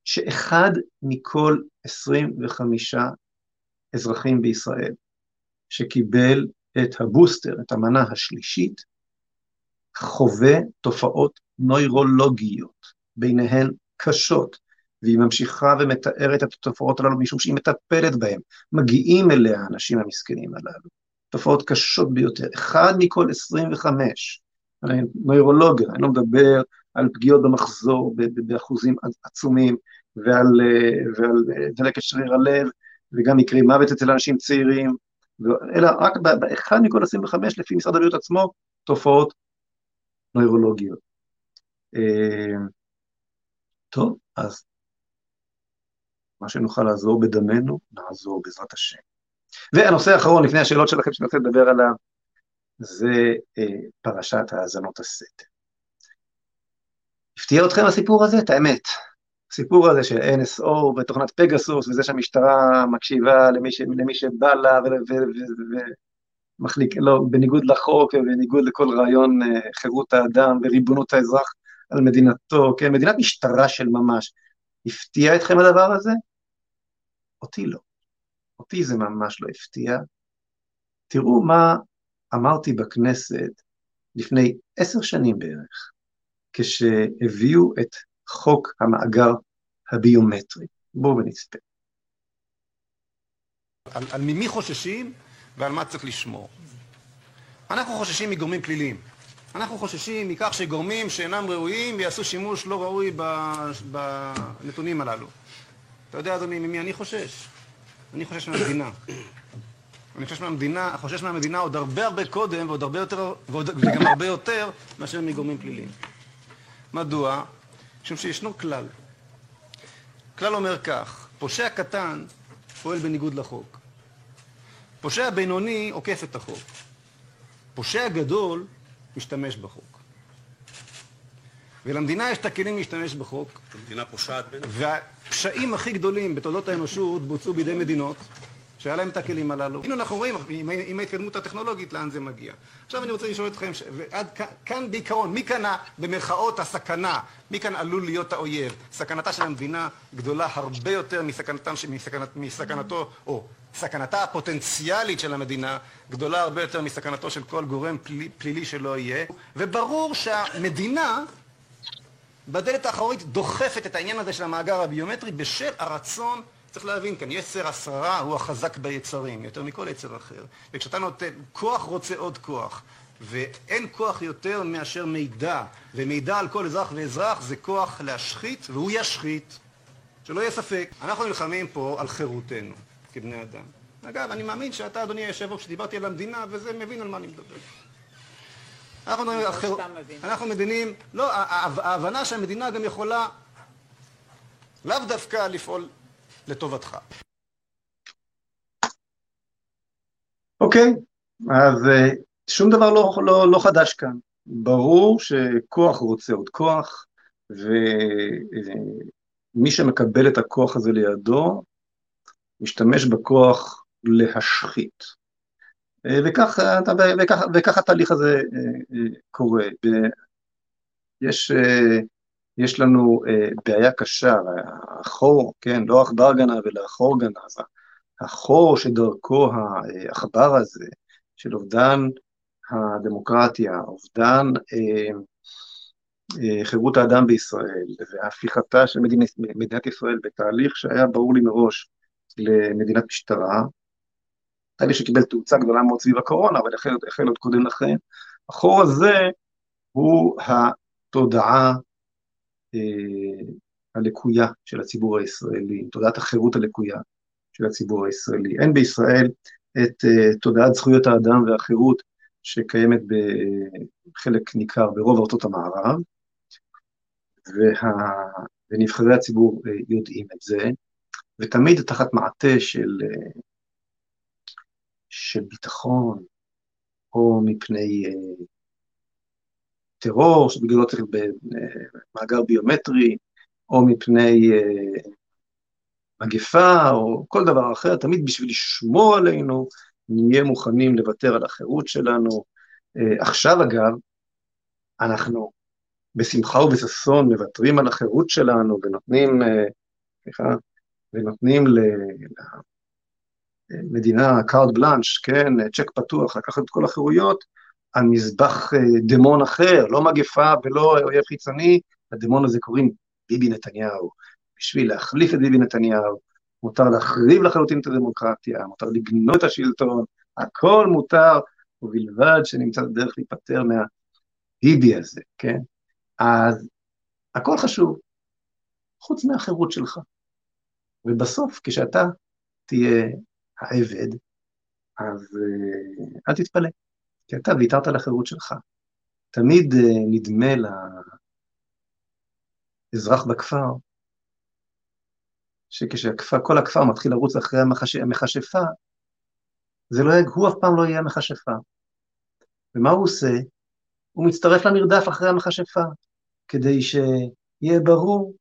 שאחד מכל 25 אזרחים בישראל שקיבל את הבוסטר, את המנה השלישית, חווה תופעות נוירולוגיות, ביניהן קשות, והיא ממשיכה ומתארת את התופעות הללו משום שהיא מטפלת בהן. מגיעים אליה האנשים המסכנים הללו. תופעות קשות ביותר. אחד מכל 25, אני נוירולוגיה, אני לא מדבר על פגיעות במחזור באחוזים עצומים, ועל, ועל דלקת שריר הלב, וגם מקרי מוות אצל אנשים צעירים, אלא רק באחד מכל 25, לפי משרד הבריאות עצמו, תופעות נוירולוגיות. אה, טוב, אז מה שנוכל לעזור בדמנו, נעזור בעזרת השם. והנושא האחרון, לפני השאלות שלכם שאני רוצה לדבר עליו, זה אה, פרשת האזנות הסתר. הפתיע אתכם הסיפור הזה? את האמת. הסיפור הזה של NSO ותוכנת פגסוס, וזה שהמשטרה מקשיבה למי, ש, למי שבא לה ומחליק, לא, בניגוד לחוק ובניגוד לכל רעיון אה, חירות האדם וריבונות האזרח על מדינתו, כן, מדינת משטרה של ממש. הפתיע אתכם הדבר הזה? אותי לא. אותי זה ממש לא הפתיע. תראו מה אמרתי בכנסת לפני עשר שנים בערך, כשהביאו את חוק המאגר הביומטרי. בואו ונצפה.
על, על ממי חוששים ועל מה צריך לשמור. אנחנו חוששים מגורמים פליליים. אנחנו חוששים מכך שגורמים שאינם ראויים יעשו שימוש לא ראוי בנתונים הללו. אתה יודע, אדוני, ממי אני חושש? אני חושש מהמדינה. אני חושש מהמדינה, חושש מהמדינה עוד הרבה הרבה קודם ועוד הרבה יותר, ועוד, וגם הרבה יותר מאשר מגורמים פליליים. מדוע? משום שישנו כלל. כלל אומר כך, פושע קטן פועל בניגוד לחוק. פושע בינוני עוקף את החוק. פושע גדול משתמש בחוק. ולמדינה יש את הכלים להשתמש בחוק.
המדינה פושעת בין...
והפשעים הכי גדולים בתולדות האנושות בוצעו בידי מדינות שהיה להם את הכלים הללו. הנה אנחנו רואים עם, עם ההתקדמות הטכנולוגית לאן זה מגיע. עכשיו אני רוצה לשאול אתכם, ש... ועד כאן, כאן בעיקרון, מי כאן במרכאות הסכנה? מי כאן עלול להיות האויב? סכנתה של המדינה גדולה הרבה יותר מסכנתם, מסכנת, מסכנתו, או סכנתה הפוטנציאלית של המדינה גדולה הרבה יותר מסכנתו של כל גורם פלילי שלא יהיה, וברור שהמדינה בדלת האחורית דוחפת את העניין הזה של המאגר הביומטרי בשל הרצון צריך להבין כאן, יצר השררה הוא החזק ביצרים, יותר מכל יצר אחר. וכשאתה נותן, כוח רוצה עוד כוח, ואין כוח יותר מאשר מידע, ומידע על כל אזרח ואזרח זה כוח להשחית, והוא ישחית. שלא יהיה ספק, אנחנו נלחמים פה על חירותנו כבני אדם. אגב, אני מאמין שאתה, אדוני היושב-ראש, שדיברתי על המדינה, וזה מבין על מה אני מדבר. אנחנו, מדברים על חיר... אנחנו מבינים, לא, ההבנה שהמדינה גם יכולה לאו דווקא לפעול לטובתך.
אוקי, אז אה, שום דבר לא, לא, לא חדש כאן. ברור שכוח רוצה עוד כוח, ומי שמקבל את הכוח הזה לידו, משתמש בכוח להשחית. אה, וכך, וכך, וכך התהליך הזה אה, קורה. יש יש לנו אה, בעיה קשה, החור, כן, לא עכבר גנב אלא החור גנב, החור שדרכו העכבר הזה, של אובדן הדמוקרטיה, אובדן אה, אה, חירות האדם בישראל, והפיכתה של מדינת, מדינת ישראל בתהליך שהיה ברור לי מראש למדינת משטרה, תהליך שקיבל תאוצה גדולה מאוד סביב הקורונה, אבל החל, עוד קודם לכן, החור הזה הוא התודעה אה, הלקויה של הציבור הישראלי, תודעת החירות הלקויה של הציבור הישראלי. אין בישראל את uh, תודעת זכויות האדם והחירות שקיימת בחלק ניכר ברוב ארצות המערב, וה... ונבחרי הציבור uh, יודעים את זה, ותמיד תחת מעטה של, uh, של ביטחון, או מפני אה, טרור, שבגללו צריך במאגר ביומטרי, או מפני אה, מגפה, או כל דבר אחר, תמיד בשביל לשמור עלינו, נהיה מוכנים לוותר על החירות שלנו. אה, עכשיו, אגב, אנחנו בשמחה ובששון מוותרים על החירות שלנו ונותנים, אה, סליחה, ונותנים למדינה carte blanche, כן, צ'ק פתוח, לקחת את כל החירויות, על מזבח אה, דמון אחר, לא מגפה ולא אויב חיצוני, לדמון הזה קוראים ביבי נתניהו. בשביל להחליף את ביבי נתניהו, מותר להחריב לחלוטין את הדמוקרטיה, מותר לגנוב את השלטון, הכל מותר, ובלבד שנמצא דרך להיפטר מהביבי הזה, כן? אז הכל חשוב, חוץ מהחירות שלך. ובסוף, כשאתה תהיה העבד, אז uh, אל תתפלא, כי אתה ויתרת על החירות שלך. תמיד uh, נדמה לאזרח בכפר, שכשכל הכפר מתחיל לרוץ אחרי. המכשפה, זה לא, הוא אף פעם לא יהיה המכשפה. ומה הוא עושה? הוא מצטרף למרדף אחרי המכשפה, כדי שיהיה ברור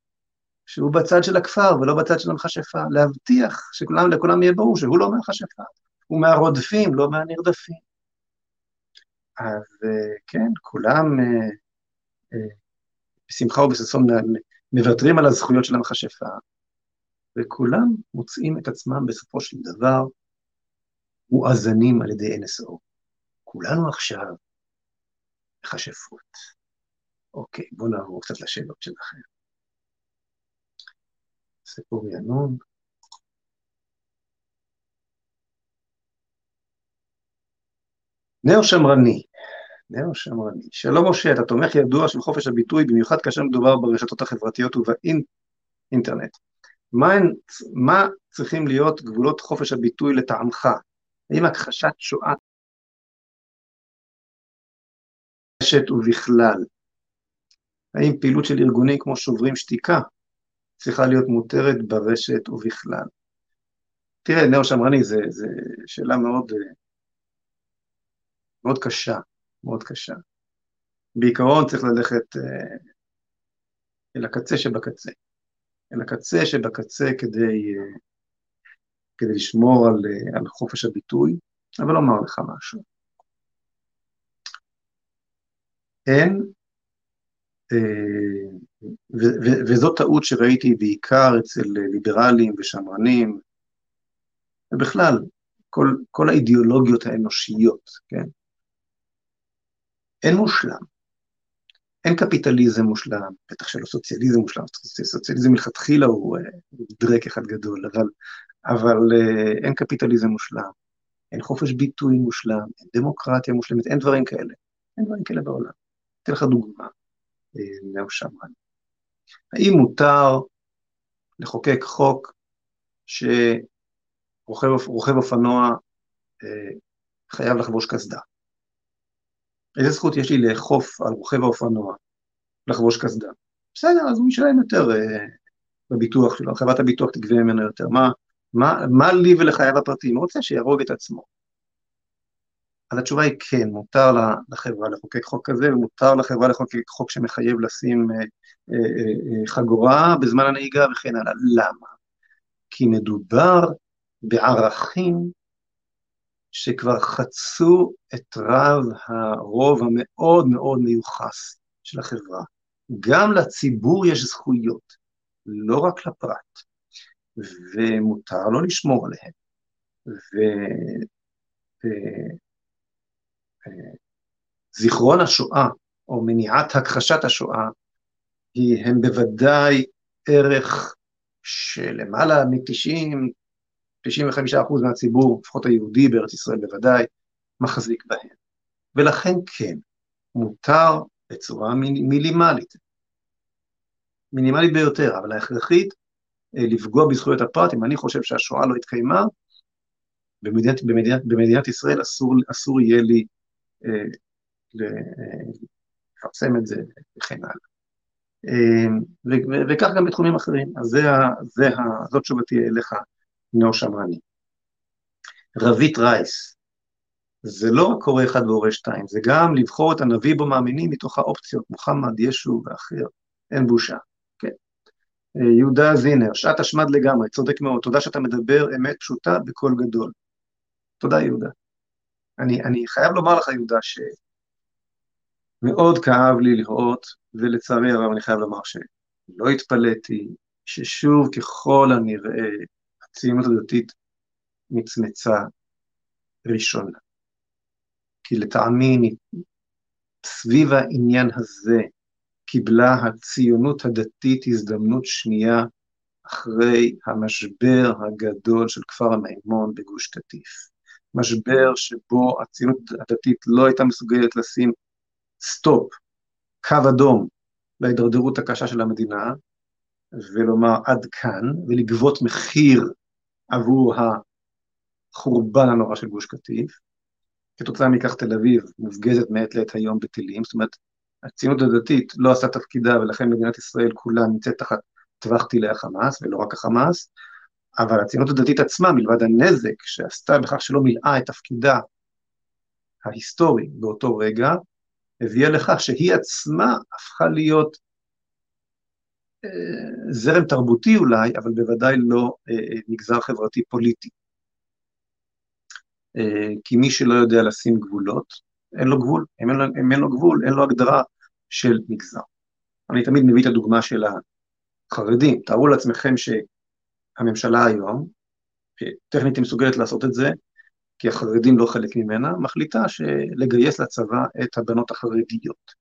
שהוא בצד של הכפר ולא בצד של המכשפה, להבטיח שכולם, לכולם יהיה ברור שהוא לא מהמכשפה, הוא מהרודפים, לא מהנרדפים. אז אה, כן, כולם אה, אה, בשמחה ובששון מוותרים על הזכויות של המכשפה, וכולם מוצאים את עצמם בסופו של דבר מואזנים על ידי NSO. כולנו עכשיו מכשפות. אוקיי, בואו נעבור קצת לשאלות שלכם. סיפור רענון. נאו שמרני, נאו שמרני. שלום משה, אתה תומך ידוע של חופש הביטוי, במיוחד כאשר מדובר ברשתות החברתיות ובאינטרנט. מה, מה צריכים להיות גבולות חופש הביטוי לטעמך? האם הכחשת שואה ובכלל האם פעילות של ארגונים כמו שוברים שתיקה צריכה להיות מותרת ברשת ובכלל? תראה, נאו שמרני, זו שאלה מאוד, מאוד קשה, מאוד קשה. בעיקרון צריך ללכת אה, אל הקצה שבקצה, אל הקצה שבקצה כדי, אה, כדי לשמור על, אה, על חופש הביטוי, אבל לומר לך משהו. אין אה, וזו טעות שראיתי בעיקר אצל ליברלים ושמרנים, ובכלל, כל, כל האידיאולוגיות האנושיות, כן? אין מושלם. אין קפיטליזם מושלם, בטח שלא סוציאליזם מושלם, סוציאליזם מלכתחילה הוא אה, דרק אחד גדול, אבל, אבל אה, אין קפיטליזם מושלם, אין חופש ביטוי מושלם, אין דמוקרטיה מושלמת, אין דברים כאלה. אין דברים כאלה בעולם. אתן לך דוגמה. נאו שמרן. האם מותר לחוקק חוק שרוכב אופנוע אה, חייב לחבוש קסדה? איזה זכות יש לי לאכוף על רוכב האופנוע לחבוש קסדה? בסדר, אז הוא ישלם יותר אה, בביטוח שלו, חברת הביטוח תגבה ממנו יותר. מה, מה, מה לי ולחייו הפרטיים? הוא רוצה שיהרוג את עצמו. אז התשובה היא כן, מותר לחברה לחוקק חוק כזה, ומותר לחברה לחוקק חוק שמחייב לשים אה, אה, אה, חגורה בזמן הנהיגה וכן הלאה. למה? כי מדובר בערכים שכבר חצו את רב הרוב המאוד מאוד מיוחס של החברה. גם לציבור יש זכויות, לא רק לפרט, ומותר לו לשמור עליהן. ו... זיכרון השואה, או מניעת הכחשת השואה, הם בוודאי ערך שלמעלה מ-90, 95 אחוז מהציבור, לפחות היהודי בארץ ישראל בוודאי, מחזיק בהם. ולכן כן, מותר בצורה מינימלית, מינימלית ביותר, אבל ההכרחית, אה, לפגוע בזכויות הפרט, אם אני חושב שהשואה לא התקיימה, במדינת, במדינת, במדינת ישראל אסור, אסור יהיה לי אה, לפרסם את זה וכן הלאה. אה, וכך גם בתחומים אחרים. אז זה, זה, זאת תשובתי אליך, נאו שמרני. רבית רייס, זה לא רק הורה אחד והורה שתיים, זה גם לבחור את הנביא בו מאמינים מתוך האופציות, מוחמד, ישו ואחר, אין בושה. כן. אה, יהודה זינר, שעת השמד לגמרי, צודק מאוד, תודה שאתה מדבר אמת פשוטה בקול גדול. תודה יהודה. אני, אני חייב לומר לך יהודה שמאוד כאב לי לראות, ולצערי הרב אני חייב לומר שלא התפלאתי, ששוב ככל הנראה הציונות הדתית מצמצה ראשונה. כי לטעמי סביב העניין הזה קיבלה הציונות הדתית הזדמנות שנייה אחרי המשבר הגדול של כפר המימון בגוש קטיף. משבר שבו הציונות הדתית לא הייתה מסוגלת לשים סטופ, קו אדום להידרדרות הקשה של המדינה, ולומר עד כאן, ולגבות מחיר עבור החורבן הנורא של גוש קטיף. כתוצאה מכך תל אביב מופגזת מעת לעת היום בטילים, זאת אומרת, הציונות הדתית לא עשה תפקידה ולכן מדינת ישראל כולה נמצאת תחת טווח טילי החמאס, ולא רק החמאס, אבל הציונות הדתית עצמה, מלבד הנזק שעשתה בכך שלא מילאה את תפקידה ההיסטורי באותו רגע, הביאה לכך שהיא עצמה הפכה להיות אה, זרם תרבותי אולי, אבל בוודאי לא אה, אה, מגזר חברתי פוליטי. כי מי שלא יודע לשים גבולות, אין לו גבול, אם אין לו, אם אין לו גבול, אין לו הגדרה של מגזר. אני תמיד מביא את הדוגמה של החרדים, תארו לעצמכם שהממשלה היום, טכנית היא מסוגלת לעשות את זה, כי החרדים לא חלק ממנה, מחליטה לגייס לצבא את הבנות החרדיות.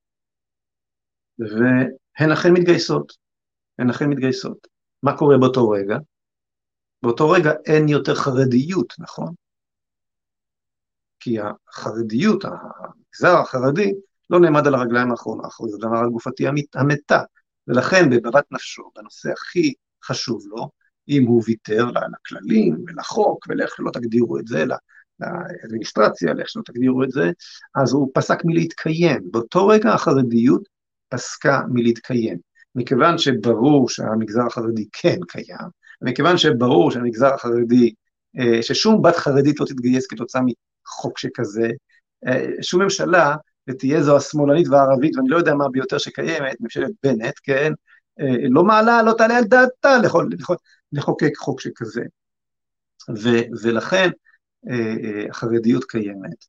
והן אכן מתגייסות, הן אכן מתגייסות. מה קורה באותו רגע? באותו רגע אין יותר חרדיות, נכון? כי החרדיות, המגזר החרדי, לא נעמד על הרגליים האחרונות, זה דבר הגופתי המתה, ולכן בבבת נפשו, בנושא הכי חשוב לו, אם הוא ויתר לכללים ולחוק ולאיך שלא תגדירו את זה, לאדמיניסטרציה, לאיך שלא תגדירו את זה, אז הוא פסק מלהתקיים. באותו רגע החרדיות פסקה מלהתקיים. מכיוון שברור שהמגזר החרדי כן קיים, מכיוון שברור שהמגזר החרדי, אה, ששום בת חרדית לא תתגייס כתוצאה חוק שכזה, אה, שום ממשלה, ותהיה זו השמאלנית והערבית, ואני לא יודע מה ביותר שקיימת, ממשלת בנט, כן, אה, לא מעלה, לא תעלה על דעתה לחוקק חוק שכזה. ו, ולכן אה, החרדיות קיימת.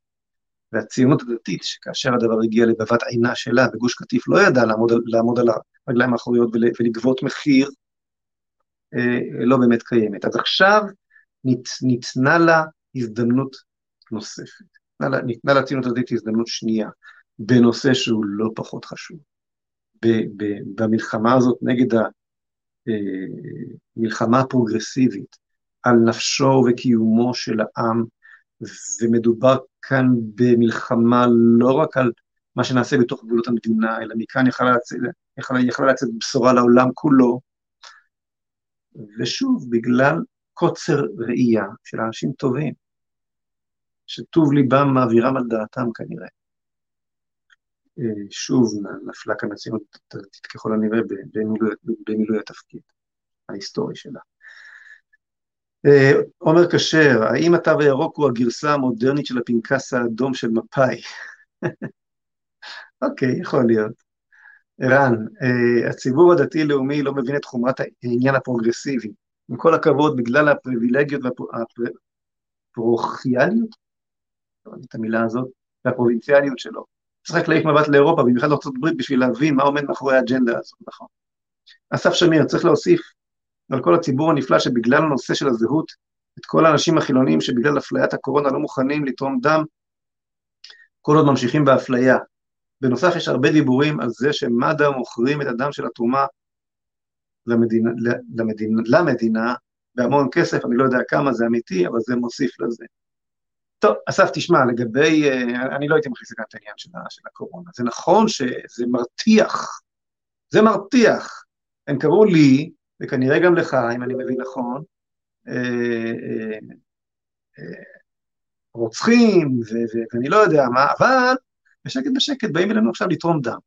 והציונות הדתית, שכאשר הדבר הגיע לבבת עינה שלה בגוש קטיף, לא ידעה לעמוד, לעמוד על הרגליים האחוריות ולגבות מחיר, לא באמת קיימת. אז עכשיו ניתנה לה הזדמנות נוספת. ניתנה לציונות הדתית הזדמנות שנייה בנושא שהוא לא פחות חשוב. במלחמה הזאת נגד אה, הפרוגרסיבית על נפשו וקיומו של העם, ומדובר כאן במלחמה לא רק על מה שנעשה בתוך גבולות המדינה, אלא מכאן יכלה לצאת, יכלה לצאת בשורה לעולם כולו. ושוב, בגלל קוצר ראייה של אנשים טובים, שטוב ליבם מעבירם על דעתם כנראה. אה, שוב נפלה כאן הציונות הדתית ככל הנראה במילוי, התפקיד ההיסטורי שלה. אה, עומר כשר, האם התו הירוק הוא הגרסה המודרנית של הפנקס האדום של מפא"י? (laughs) אוקיי, יכול להיות. ערן, uh, הציבור הדתי-לאומי לא מבין את חומרת העניין הפרוגרסיבי. עם כל הכבוד, בגלל הפריבילגיות והפרוכיאליות, את המילה הזאת, והפרובינציאליות שלו. צריך להעיף מבט לאירופה, במיוחד לארה"ב, בשביל להבין מה עומד מאחורי האג'נדה הזאת, נכון. אסף שמיר, צריך להוסיף על כל הציבור הנפלא שבגלל הנושא של הזהות, את כל האנשים החילונים שבגלל אפליית הקורונה לא מוכנים לתרום דם, כל עוד ממשיכים באפליה. בנוסף, יש הרבה דיבורים על זה שמד"א מוכרים את הדם של התרומה למדינה, למדינה, למדינה בהמון כסף, אני לא יודע כמה זה אמיתי, אבל זה מוסיף לזה. טוב, אסף, תשמע, לגבי, אה, אני לא הייתי מכניס את העניין של, של הקורונה. זה נכון שזה מרתיח, זה מרתיח. הם קראו לי, וכנראה גם לך, אם אני מבין נכון, אה, אה, רוצחים, ואני לא יודע מה, אבל בשקט בשקט באים אלינו עכשיו לתרום דם.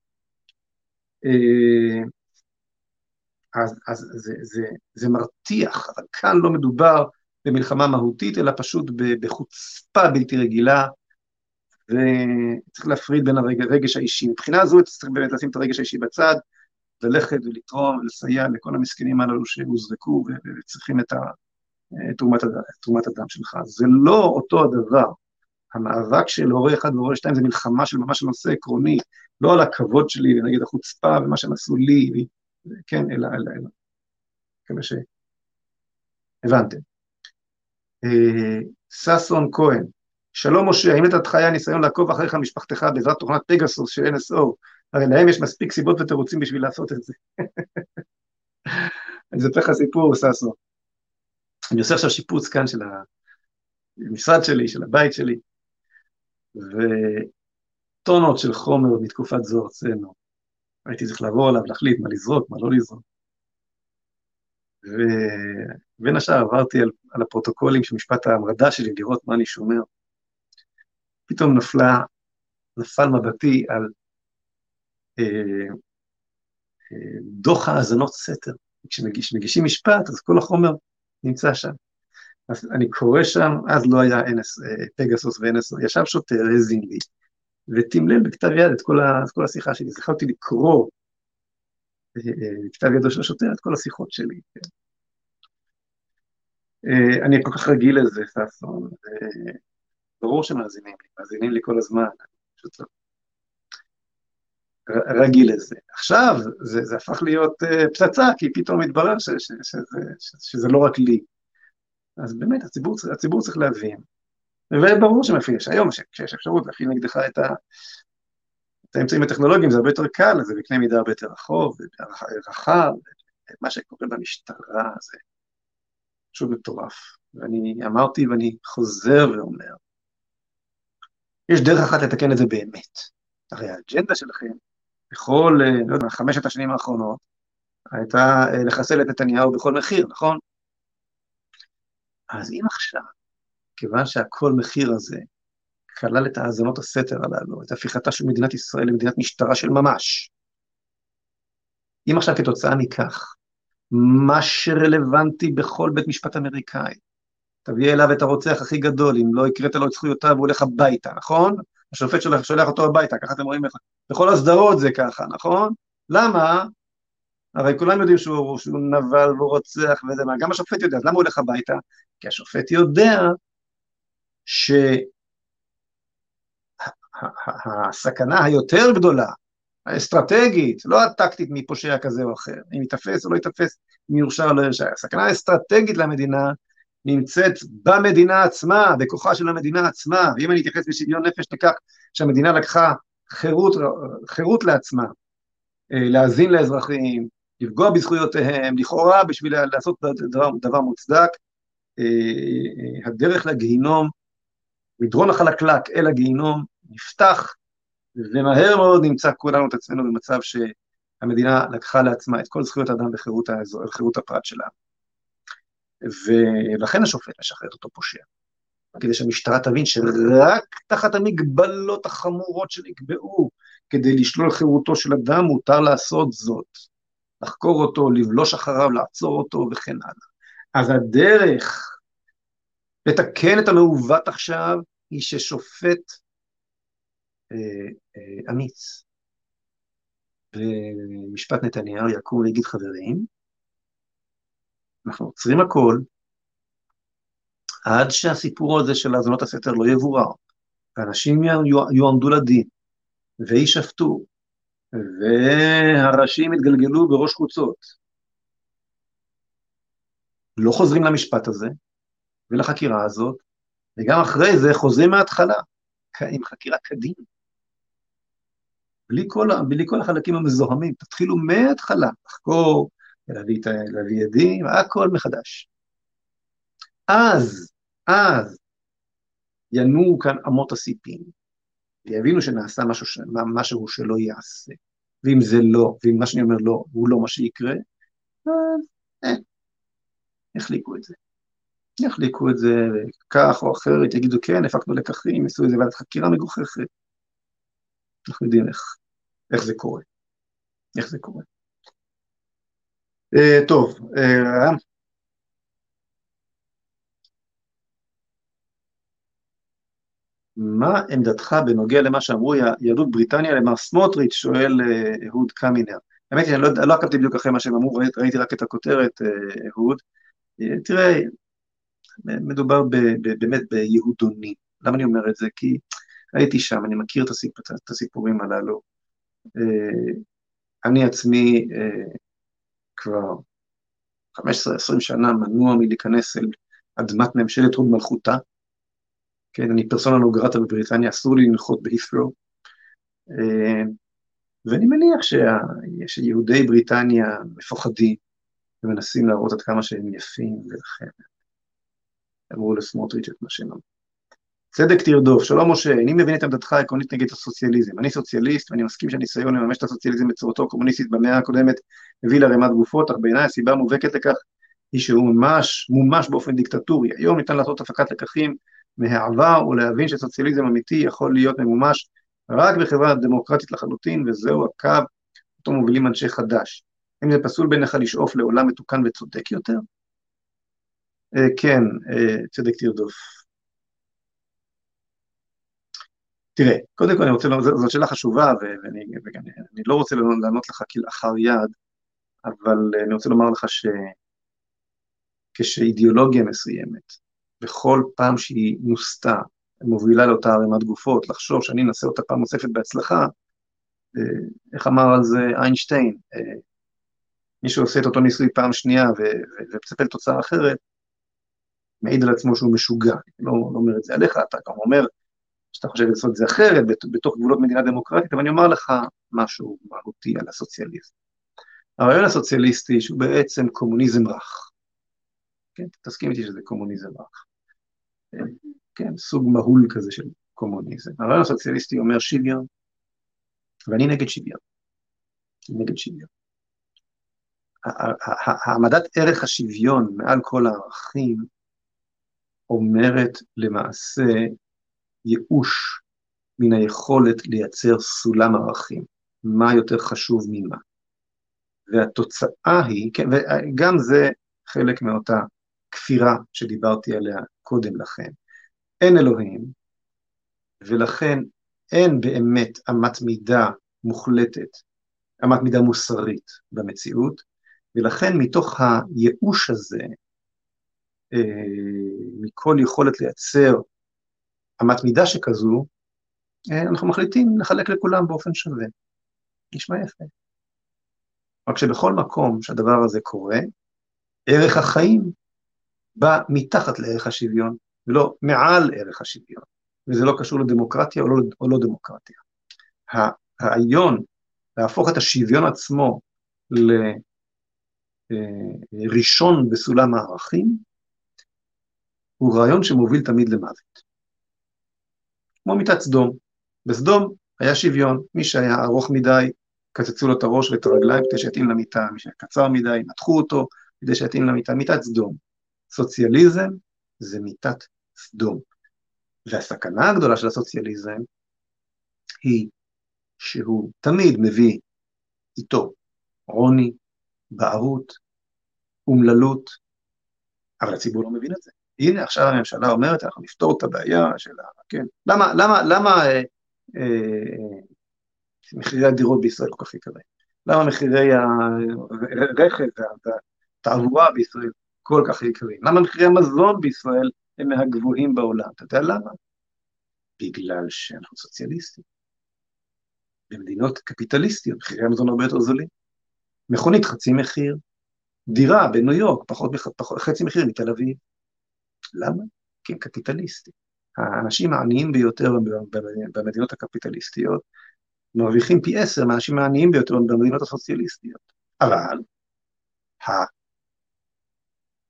אז, אז זה, זה, זה מרתיח, אבל כאן לא מדובר במלחמה מהותית, אלא פשוט בחוצפה בלתי רגילה וצריך להפריד בין הרגש האישי. מבחינה זו צריך באמת לשים את הרגש האישי בצד, ללכת ולתרום ולסייע לכל המסכנים הללו שהוזרקו וצריכים את תרומת, תרומת הדם שלך. זה לא אותו הדבר. המאבק של הורה אחד והורה שתיים זה מלחמה של ממש נושא עקרוני, לא על הכבוד שלי ונגד החוצפה ומה שהם עשו לי, כן, אלא, אלא, אלא. מקווה שהבנתם. ששון כהן, שלום משה, האם לדעתך היה ניסיון לעקוב אחריך משפחתך בעזרת תוכנת פגסוס של NSO? הרי להם יש מספיק סיבות ותירוצים בשביל לעשות את זה. (laughs) אני אספר לך סיפור, ששון. אני עושה עכשיו שיפוץ כאן של המשרד שלי, של הבית שלי, וטונות של חומר מתקופת זו ארצנו. הייתי צריך לעבור עליו, להחליט מה לזרוק, מה לא לזרוק. ובין השאר עברתי על, על הפרוטוקולים של משפט ההמרדה שלי, לראות מה אני שומר. פתאום נפלה, נפל מבטי על אה, אה, דוח האזנות סתר. כשמגישים משפט, אז כל החומר נמצא שם. אז אני קורא שם, אז לא היה NS, פגסוס ו-NS, ישב שוטר, האזין לי, ותמלל בכתב יד את כל, ה, את כל השיחה שלי. אז יכולתי לקרוא בכתב ידו של השוטר את כל השיחות שלי. כן. אני כל כך רגיל לזה, ששון, ברור שמאזינים לי, מאזינים לי כל הזמן, פשוט רגיל לזה. עכשיו זה, זה הפך להיות uh, פצצה, כי פתאום מתברר ש, ש, ש, שזה, ש, שזה לא רק לי. אז באמת, הציבור, הציבור צריך להבין. וברור שמפעיל, שהיום כשיש אפשרות להפעיל נגדך את, ה, את האמצעים הטכנולוגיים, זה הרבה יותר קל, זה בקנה מידה הרבה יותר רחוב, רחב, מה שקורה במשטרה זה פשוט מטורף. ואני אמרתי ואני חוזר ואומר, יש דרך אחת לתקן את זה באמת. הרי האג'נדה שלכם בכל, אה, לא יודע, חמשת השנים האחרונות, הייתה אה, לחסל את נתניהו בכל מחיר, נכון? אז אם עכשיו, כיוון שהכל מחיר הזה כלל את האזנות הסתר הללו, את הפיכתה של מדינת ישראל למדינת משטרה של ממש, אם עכשיו כתוצאה מכך, מה שרלוונטי בכל בית משפט אמריקאי, תביא אליו את הרוצח הכי גדול, אם לא הקראת לו את זכויותיו, הוא הולך הביתה, נכון? השופט שולח, שולח אותו הביתה, ככה אתם רואים, בכל הסדרות זה ככה, נכון? למה? הרי כולם יודעים שהוא, שהוא נבל והוא רוצח וזה מה, גם השופט יודע, אז למה הוא הולך הביתה? כי השופט יודע שהסכנה היותר גדולה, האסטרטגית, לא הטקטית מפושע כזה או אחר, אם ייתפס או לא ייתפס, אם יורשע או לא יורשע, הסכנה האסטרטגית למדינה נמצאת במדינה עצמה, בכוחה של המדינה עצמה, ואם אני אתייחס בשוויון נפש לכך שהמדינה לקחה חירות, חירות לעצמה, אה, להאזין לאזרחים, לפגוע בזכויותיהם, לכאורה בשביל לעשות דבר, דבר מוצדק, אה, אה, הדרך לגיהינום, מדרון החלקלק אל הגיהינום, נפתח, ומהר מאוד נמצא כולנו את עצמנו במצב שהמדינה לקחה לעצמה את כל זכויות האדם וחירות הפרט שלה. ולכן השופט משחרר אותו פושע. כדי שהמשטרה תבין שרק תחת המגבלות החמורות שנקבעו כדי לשלול חירותו של אדם, מותר לעשות זאת. לחקור אותו, לבלוש אחריו, לעצור אותו וכן הלאה. אז הדרך לתקן את המעוות עכשיו היא ששופט אמיץ במשפט נתניהו יקום ויגיד חברים, אנחנו עוצרים הכל, עד שהסיפור הזה של האזונות הסתר לא יבורר, ואנשים יועמדו לדין, ויישפטו, והראשים יתגלגלו בראש חוצות. לא חוזרים למשפט הזה ולחקירה הזאת, וגם אחרי זה חוזרים מההתחלה, עם חקירה כדין. בלי כל, בלי כל החלקים המזוהמים, תתחילו מההתחלה לחקור, להביא, עדים, הכל מחדש. אז, אז, ינועו כאן אמות הסיפים, ויבינו שנעשה משהו, משהו שלא ייעשה. ואם זה לא, ואם מה שאני אומר לא, הוא לא מה שיקרה, אז אה, יחליקו את זה. יחליקו את זה כך או אחרת, יגידו כן, הפקנו לקחים, יעשו איזה ועדת חקירה מגוחכת. אנחנו יודעים איך, איך זה קורה. איך זה קורה. אה, טוב, אה, מה עמדתך בנוגע למה שאמרו יהדות בריטניה למר סמוטריץ', שואל אה, אהוד קמינר. האמת היא, אני לא, לא עקבתי בדיוק אחרי מה שהם אמרו, ראיתי רק את הכותרת, אה, אהוד. אה, תראה, מדובר ב, ב, באמת ביהודונים. למה אני אומר את זה? כי הייתי שם, אני מכיר את, הסיפ, את הסיפורים הללו. אני עצמי כבר 15-20 שנה מנוע מלהיכנס אל אדמת ממשלת הוד מלכותה. כן, אני פרסונה נוגרטה בבריטניה, אסור לי לנחות בהית'רו. אה, ואני מניח שה, שיהודי בריטניה מפוחדים ומנסים להראות עד כמה שהם יפים, ולכן אמרו לסמוטריץ' את מה שהם אמרו. צדק תרדוף, שלום משה, איני מבין את עמדתך העקרונית נגד הסוציאליזם. אני סוציאליסט ואני מסכים שהניסיון לממש את הסוציאליזם בצורתו הקומוניסטית במאה הקודמת הביא לערימת גופות, אך בעיניי הסיבה המובהקת לכך היא שהוא ממש, מומש באופן דיקטטורי. היום ניתן לעשות הפקת לקחים מהעבר ולהבין שסוציאליזם אמיתי יכול להיות ממומש רק בחברה דמוקרטית לחלוטין, וזהו הקו אותו מובילים אנשי חד"ש. האם זה פסול בעיניך לשאוף לעולם מתוקן וצודק יותר? אה, כן, אה, צדק תרדוף. תראה, קודם כל אני רוצה, זאת שאלה חשובה, ואני, ואני לא רוצה לענות לך כלאחר יד, אבל אני רוצה לומר לך שכשאידיאולוגיה מסוימת, בכל פעם שהיא נוסתה, מובילה לאותה ערימת גופות, לחשוב שאני אנסה אותה פעם נוספת בהצלחה, אה, איך אמר על זה איינשטיין, אה, מי שעושה את אותו ניסוי פעם שנייה ומצפה לתוצאה אחרת, מעיד על עצמו שהוא משוגע, לא, לא אומר את זה עליך, אתה גם אומר שאתה חושב לעשות את זה אחרת, בתוך גבולות מדינה דמוקרטית, אבל אני אומר לך משהו מהותי על הסוציאליזם. הרעיון הסוציאליסטי שהוא בעצם קומוניזם רך. כן, תסכים איתי שזה קומוניזם רך. כן, סוג מהול כזה של קומוניזם. הרעיון הסוציאליסטי אומר שוויון, ואני נגד שוויון. נגד שוויון. העמדת ערך השוויון מעל כל הערכים אומרת למעשה ייאוש מן היכולת לייצר סולם ערכים, מה יותר חשוב ממה. והתוצאה היא, כן, וגם זה חלק מאותה כפירה שדיברתי עליה קודם לכן. אין אלוהים, ולכן אין באמת אמת מידה מוחלטת, אמת מידה מוסרית במציאות, ולכן מתוך הייאוש הזה, אה, מכל יכולת לייצר אמת מידה שכזו, אה, אנחנו מחליטים לחלק לכולם באופן שווה. נשמע יפה. רק שבכל מקום שהדבר הזה קורה, ערך החיים בא מתחת לערך השוויון, ולא מעל ערך השוויון, וזה לא קשור לדמוקרטיה או לא, או לא דמוקרטיה. הרעיון להפוך את השוויון עצמו לראשון בסולם הערכים, הוא רעיון שמוביל תמיד למוות. כמו מיטת סדום. בסדום היה שוויון, מי שהיה ארוך מדי, קצצו לו את הראש ואת הרגליים כדי שיתאים למיטה, מי שהיה קצר מדי, נתחו אותו כדי שיתאים למיטה, מיטת סדום. סוציאליזם זה מיטת סדום. והסכנה הגדולה של הסוציאליזם היא שהוא תמיד מביא איתו עוני, בערות, אומללות, אבל הציבור לא מבין את זה. הנה עכשיו הממשלה אומרת, אנחנו נפתור את הבעיה של ה... כן. למה, למה, למה אה, אה, מחירי הדירות בישראל כל כך יקרים? למה מחירי הרכב והתעבורה בישראל כל כך יקרים? למה מחירי המזון בישראל הם מהגבוהים בעולם? אתה יודע למה? בגלל שאנחנו סוציאליסטים. במדינות קפיטליסטיות מחירי המזון הרבה יותר זולים. מכונית חצי מחיר, דירה בניו יורק פחות, פחות חצי מחיר מתל אביב. למה? כי הם קפיטליסטים. האנשים העניים ביותר במדינות הקפיטליסטיות מרוויחים פי עשר מהאנשים העניים ביותר במדינות הסוציאליסטיות. אבל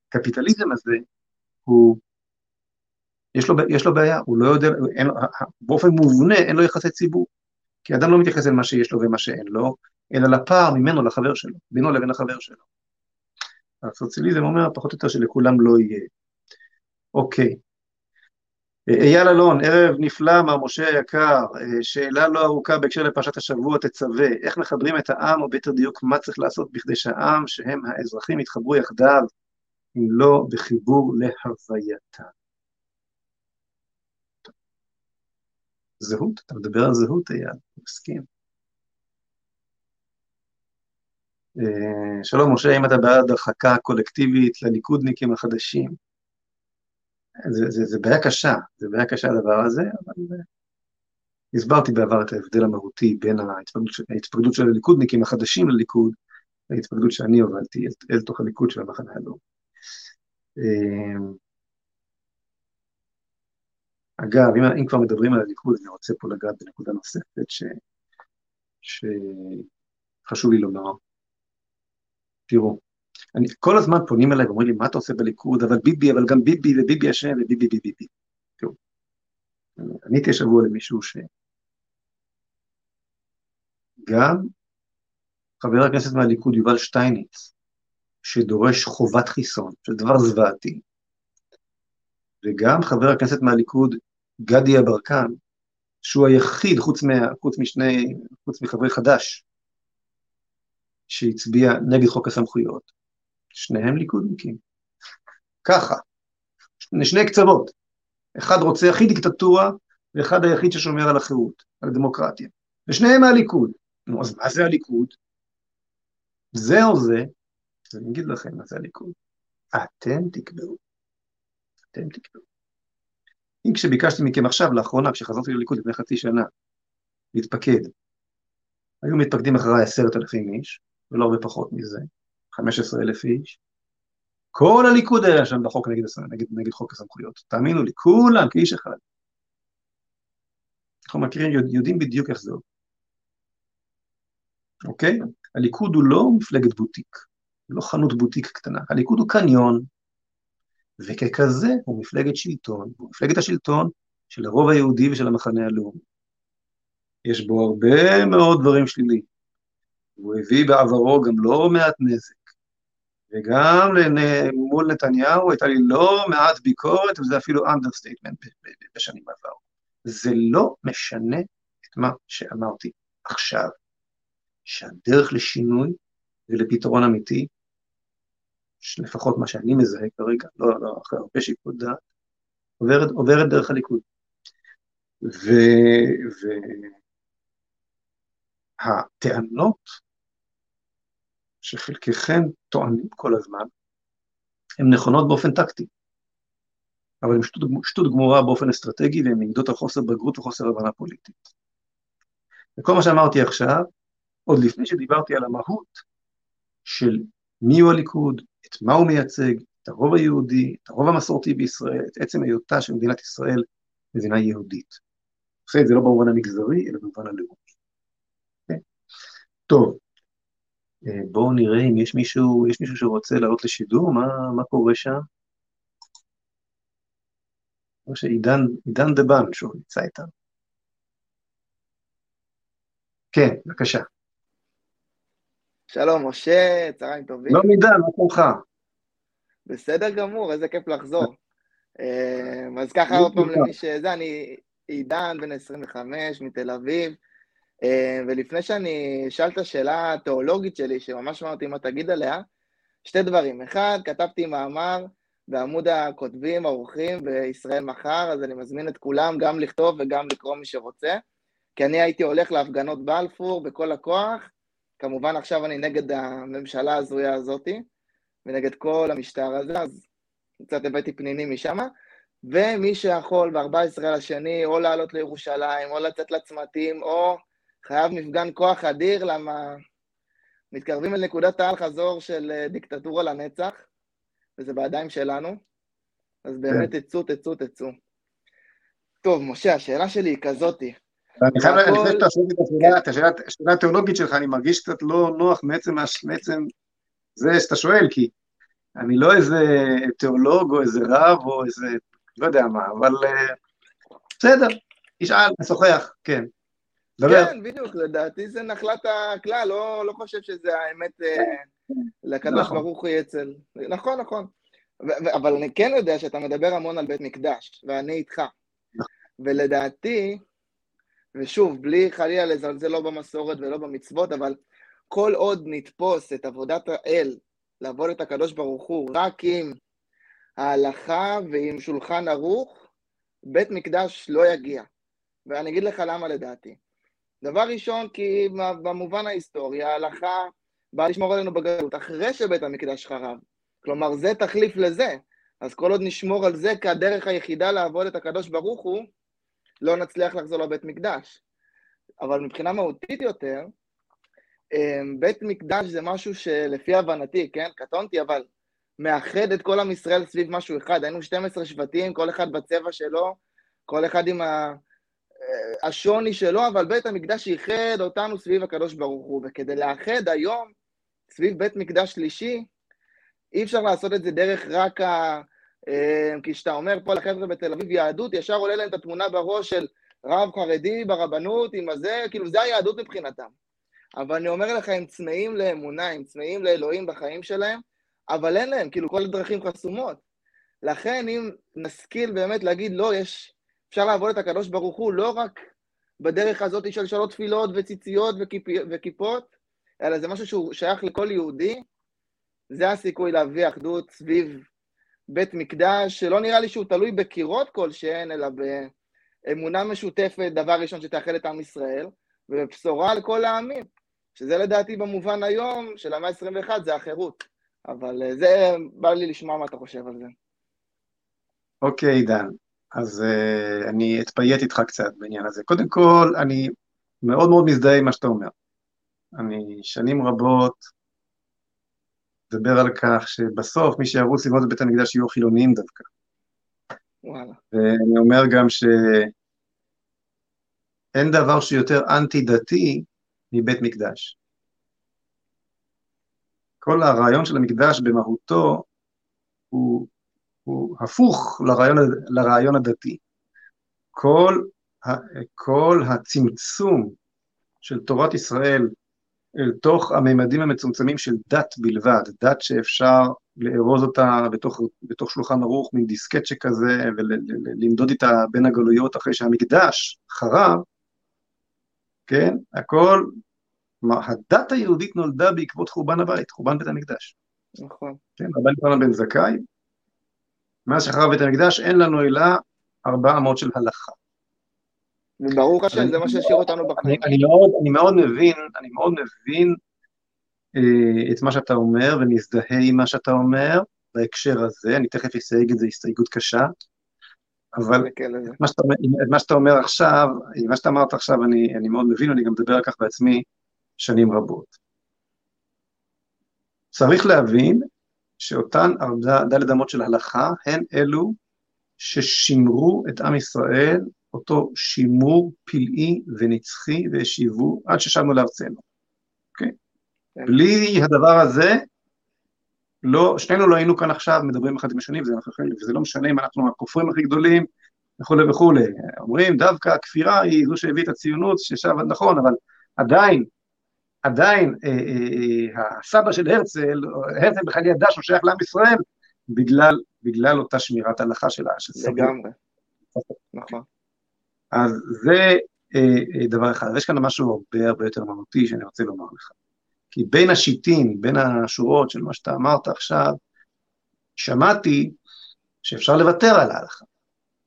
הקפיטליזם הזה הוא, יש לו, יש לו בעיה, הוא לא יודע, אין, באופן מובנה אין לו יחסי ציבור. כי אדם לא מתייחס אל מה שיש לו ומה שאין לו, אלא לפער ממנו לחבר שלו, בינו לבין החבר שלו. הסוציאליזם אומר פחות או יותר שלכולם לא יהיה. אוקיי. אייל אלון, ערב נפלא, מר משה היקר, שאלה לא ארוכה בהקשר לפרשת השבוע תצווה, איך מחברים את העם, או ביתר דיוק מה צריך לעשות בכדי שהעם, שהם האזרחים, יתחברו יחדיו, אם לא בחיבור להווייתם. זהות, אתה מדבר על זהות, אייל, מסכים. אה, שלום, משה, אם אתה בעד הרחקה קולקטיבית לליכודניקים החדשים, זה, זה, זה בעיה קשה, זה בעיה קשה הדבר הזה, אבל הסברתי בעבר את ההבדל המהותי בין ההתפקדות, ההתפקדות של הליכודניקים החדשים לליכוד, להתפקדות שאני הובלתי אל, אל תוך הליכוד של המחנה הלאומי. אה, אגב, אם, אם כבר מדברים על הליכוד, אני רוצה פה לגעת בנקודה נוספת ש, שחשוב לי לומר. תראו, אני, כל הזמן פונים אליי ואומרים לי, מה אתה עושה בליכוד, אבל ביבי, אבל גם ביבי, וביבי אשם, וביבי, ביבי, ביבי. תראו, עניתי השבוע למישהו ש... גם חבר הכנסת מהליכוד, יובל שטייניץ, שדורש חובת חיסון, שזה דבר זוועתי, וגם חבר הכנסת מהליכוד, גדי יברקן, שהוא היחיד, חוץ, מה, חוץ משני, חוץ מחברי חד"ש, שהצביע נגד חוק הסמכויות, שניהם ליכודניקים. ככה, שני קצוות. אחד רוצה הכי דיקטטורה, ואחד היחיד ששומר על החירות, על הדמוקרטיה. ושניהם מהליכוד. נו, אז מה זה הליכוד? זה או זה, אני אגיד לכם מה זה הליכוד. אתם תקבעו. אתם תקבעו. אם כשביקשתי מכם עכשיו, לאחרונה, כשחזרתי לליכוד לפני חצי שנה, להתפקד, היו מתפקדים אחריי עשרת אלפים איש, ולא הרבה פחות מזה, 15 אלף איש. כל הליכוד היה שם בחוק נגד, נגד, נגד חוק הסמכויות. תאמינו לי, כולם כאיש אחד. אנחנו מכירים, יודעים בדיוק איך זה עובד. אוקיי? הליכוד הוא לא מפלגת בוטיק, לא חנות בוטיק קטנה, הליכוד הוא קניון, וככזה הוא מפלגת שלטון, הוא מפלגת השלטון של הרוב היהודי ושל המחנה הלאומי. יש בו הרבה מאוד דברים שליליים. הוא הביא בעברו גם לא מעט נזק. וגם מול נתניהו הייתה לי לא מעט ביקורת, וזה אפילו understatement בשנים עברו. זה לא משנה את מה שאמרתי עכשיו, שהדרך לשינוי ולפתרון אמיתי לפחות מה שאני מזהה כרגע, לא, לא אחרי הרבה שיקול דעת, עוברת, עוברת דרך הליכוד. והטענות שחלקכם טוענים כל הזמן, הן נכונות באופן טקטי, אבל הן שטות, שטות גמורה באופן אסטרטגי והן מעידות על חוסר בגרות וחוסר הבנה פוליטית. וכל מה שאמרתי עכשיו, עוד לפני שדיברתי על המהות של מיהו הליכוד, את מה הוא מייצג, את הרוב היהודי, את הרוב המסורתי בישראל, את עצם היותה של מדינת ישראל מדינה יהודית. עושה את זה לא במובן המגזרי, אלא במובן הלאומי. Okay? כן? טוב, בואו נראה אם יש מישהו, יש מישהו שרוצה לעלות לשידור, מה, מה קורה שם? או שעידן, עידן דבן שהוא נמצא איתנו. כן, בבקשה.
שלום, משה, צהריים טובים.
לא עידן, מה שלומך?
בסדר גמור, איזה כיף לחזור. (laughs) אמ, אז ככה עוד פעם למי שזה, אני עידן, בן 25, מתל אביב, ולפני שאני אשאל את השאלה התיאולוגית שלי, שממש אמרתי מה תגיד עליה, שתי דברים. אחד, כתבתי מאמר בעמוד הכותבים, האורחים בישראל מחר, אז אני מזמין את כולם גם לכתוב וגם לקרוא מי שרוצה, כי אני הייתי הולך להפגנות בלפור בכל הכוח, כמובן עכשיו אני נגד הממשלה ההזויה הזאתי, ונגד כל המשטר הזה, אז קצת הבאתי פנינים משם, ומי שיכול ב-14 לשני או לעלות לירושלים, או לצאת לצמתים, או חייב מפגן כוח אדיר, למה מתקרבים אל נקודת האל חזור של אה, דיקטטורה לנצח, וזה בידיים שלנו, אז באמת כן. תצאו, תצאו, תצאו. טוב, משה, השאלה שלי היא כזאתי.
אני חייב, לפני שאתה שואל את השאלה התיאולוגית שלך, אני מרגיש קצת לא נוח מעצם זה שאתה שואל, כי אני לא איזה תיאולוג או איזה רב או איזה, לא יודע מה, אבל אה, בסדר, תשאל, נשוחח, כן.
דבר. כן, בדיוק, לדעתי זה נחלת הכלל, לא, לא חושב שזה האמת אה, לקדוש נכון. ברוך הוא אצל... נכון, נכון. אבל אני כן יודע שאתה מדבר המון על בית מקדש, ואני איתך. ולדעתי, ושוב, בלי חלילה לזלזל לא במסורת ולא במצוות, אבל כל עוד נתפוס את עבודת האל, לעבוד את הקדוש ברוך הוא, רק עם ההלכה ועם שולחן ערוך, בית מקדש לא יגיע. ואני אגיד לך למה לדעתי. דבר ראשון, כי במובן ההיסטורי, ההלכה באה לשמור עלינו בגלות אחרי שבית המקדש חרב. כלומר, זה תחליף לזה. אז כל עוד נשמור על זה כדרך היחידה לעבוד את הקדוש ברוך הוא, לא נצליח לחזור לבית מקדש. אבל מבחינה מהותית יותר, אמ, בית מקדש זה משהו שלפי הבנתי, כן, קטונתי, אבל מאחד את כל עם ישראל סביב משהו אחד. היינו 12 שבטים, כל אחד בצבע שלו, כל אחד עם ה... אה, השוני שלו, אבל בית המקדש איחד אותנו סביב הקדוש ברוך הוא, וכדי לאחד היום סביב בית מקדש שלישי, אי אפשר לעשות את זה דרך רק ה... אה, כי כשאתה אומר פה לחבר'ה בתל אביב יהדות, ישר עולה להם את התמונה בראש של רב חרדי ברבנות עם הזה, כאילו זה היהדות מבחינתם. אבל אני אומר לך, הם צמאים לאמונה, הם צמאים לאלוהים בחיים שלהם, אבל אין להם, כאילו כל הדרכים חסומות. לכן אם נשכיל באמת להגיד, לא, יש, אפשר לעבוד את הקדוש ברוך הוא לא רק בדרך הזאת של שלוש תפילות וציציות וכיפ, וכיפות, אלא זה משהו שהוא שייך לכל יהודי, זה הסיכוי להביא אחדות סביב בית מקדש, שלא נראה לי שהוא תלוי בקירות כלשהן, אלא באמונה משותפת, דבר ראשון שתאחד את עם ישראל, ובבשורה לכל העמים, שזה לדעתי במובן היום של המאה ה-21 זה החירות. אבל אה, זה, בא לי לשמוע מה אתה חושב על זה.
אוקיי, okay, דן. אז uh, אני אתפייט איתך קצת בעניין הזה. קודם כל, אני מאוד מאוד מזדהה עם מה שאתה אומר. אני שנים רבות מדבר על כך שבסוף מי שירוץ לבנות את בית המקדש יהיו חילוניים דווקא. וואלה. ואני אומר גם שאין דבר שיותר אנטי-דתי מבית מקדש. כל הרעיון של המקדש במהותו הוא, הוא הפוך לרעיון, לרעיון הדתי. כל, כל הצמצום של תורת ישראל אל תוך הממדים המצומצמים של דת בלבד, דת שאפשר לארוז אותה בתוך, בתוך שולחן ערוך, מין דיסקט שכזה, ולמדוד איתה בין הגלויות אחרי שהמקדש חרב, כן, הכל כלומר, הדת היהודית נולדה בעקבות חורבן הבית, חורבן בית המקדש.
נכון.
כן, רבן יוחנן בן זכאי, מאז שחרב בית המקדש אין לנו אלא ארבע אמות של הלכה.
וברוך השם, זה מה שהשאיר אותנו בחיים.
אני, אני, מאוד, אני מאוד מבין, אני מאוד מבין אה, את מה שאתה אומר, ומזדהה עם מה שאתה אומר בהקשר הזה, אני תכף אסייג את זה הסתייגות קשה, אבל מה שאתה, מה שאתה אומר עכשיו, מה שאתה אמרת עכשיו, אני, אני מאוד מבין, ואני גם מדבר על כך בעצמי, שנים רבות. צריך להבין שאותן דלת אמות של הלכה הן אלו ששימרו את עם ישראל, אותו שימור פלאי ונצחי והשיבו עד ששבנו לארצנו. Okay? כן. בלי הדבר הזה, לא, שנינו לא היינו כאן עכשיו מדברים אחד עם השני, וזה, וזה לא משנה אם אנחנו הכופרים הכי גדולים וכולי וכולי. אומרים, דווקא הכפירה היא זו שהביא את הציונות, ששב, נכון, אבל עדיין עדיין אה, אה, אה, הסבא של הרצל, הרצל בכלל ידע שהוא שייך לעם ישראל, בגלל, בגלל אותה שמירת הלכה של
סבא. לגמרי, נכון.
אז זה דבר אחד. יש כאן משהו הרבה הרבה יותר מהותי שאני רוצה לומר לך. כי בין השיטים, בין השורות של מה שאתה אמרת עכשיו, שמעתי שאפשר לוותר על ההלכה.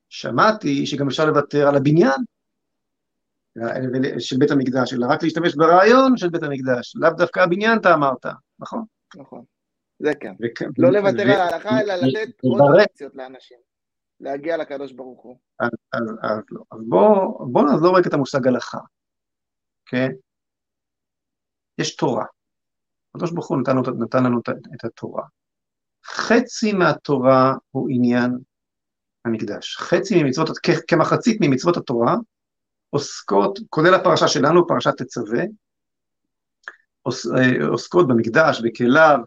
שמעתי שגם אפשר לוותר על הבניין. של בית המקדש, אלא רק להשתמש ברעיון של בית המקדש, לאו דווקא הבניין אתה אמרת, נכון?
נכון, זה כן. לא לוותר על ההלכה, אלא לתת עוד אופציות לאנשים, להגיע לקדוש ברוך הוא. אז
לא. אז בואו נעזור רק את המושג הלכה, כן? יש תורה. הקדוש ברוך הוא נתן לנו את התורה. חצי מהתורה הוא עניין המקדש. חצי ממצוות, כמחצית ממצוות התורה, עוסקות, כולל הפרשה שלנו, פרשת תצווה, אה, עוסקות במקדש, בכליו,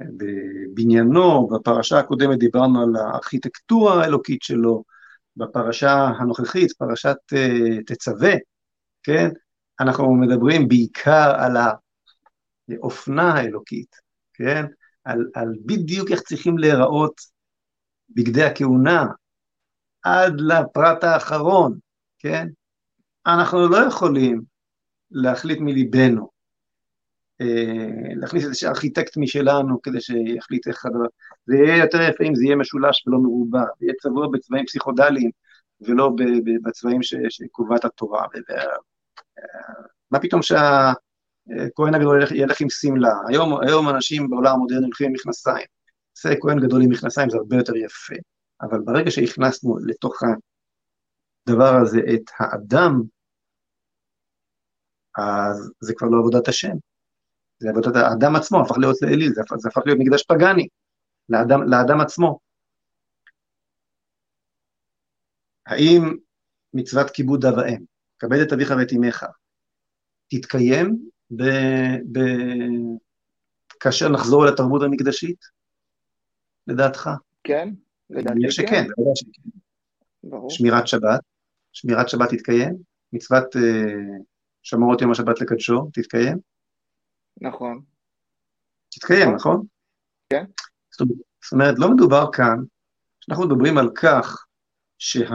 בבניינו, בפרשה הקודמת דיברנו על הארכיטקטורה האלוקית שלו, בפרשה הנוכחית, פרשת אה, תצווה, כן? אנחנו מדברים בעיקר על האופנה האלוקית, כן? על, על בדיוק איך צריכים להיראות בגדי הכהונה, עד לפרט האחרון, כן? אנחנו לא יכולים להחליט מליבנו, אה, להכניס איזה ארכיטקט משלנו כדי שיחליט איך הדבר, זה יהיה יותר יפה אם זה יהיה משולש ולא מרובע, זה יהיה צבוע בצבעים פסיכודליים ולא בצבעים שקובעת התורה. מה פתאום שהכהן הגדול ילך עם שמלה? היום, היום אנשים בעולם המודרני הולכים עם מכנסיים. זה כהן גדול עם מכנסיים זה הרבה יותר יפה. אבל ברגע שהכנסנו לתוך הדבר הזה את האדם, אז זה כבר לא עבודת השם. זה עבודת האדם עצמו, הפך להיות לאליל, זה, זה הפך להיות מקדש פגאני, לאדם, לאדם עצמו. האם מצוות כיבוד אב ואם, כבד את אביך ואת אמך, תתקיים ב, ב, כאשר נחזור אל התרבות המקדשית, לדעתך?
כן, לדעתי
כן. שכן.
ברור.
שמירת שבת, שמירת שבת תתקיים, מצוות uh, שמורות יום השבת לקדשו תתקיים?
נכון.
תתקיים, נכון?
כן.
זאת אומרת, לא מדובר כאן, אנחנו מדברים על כך שה...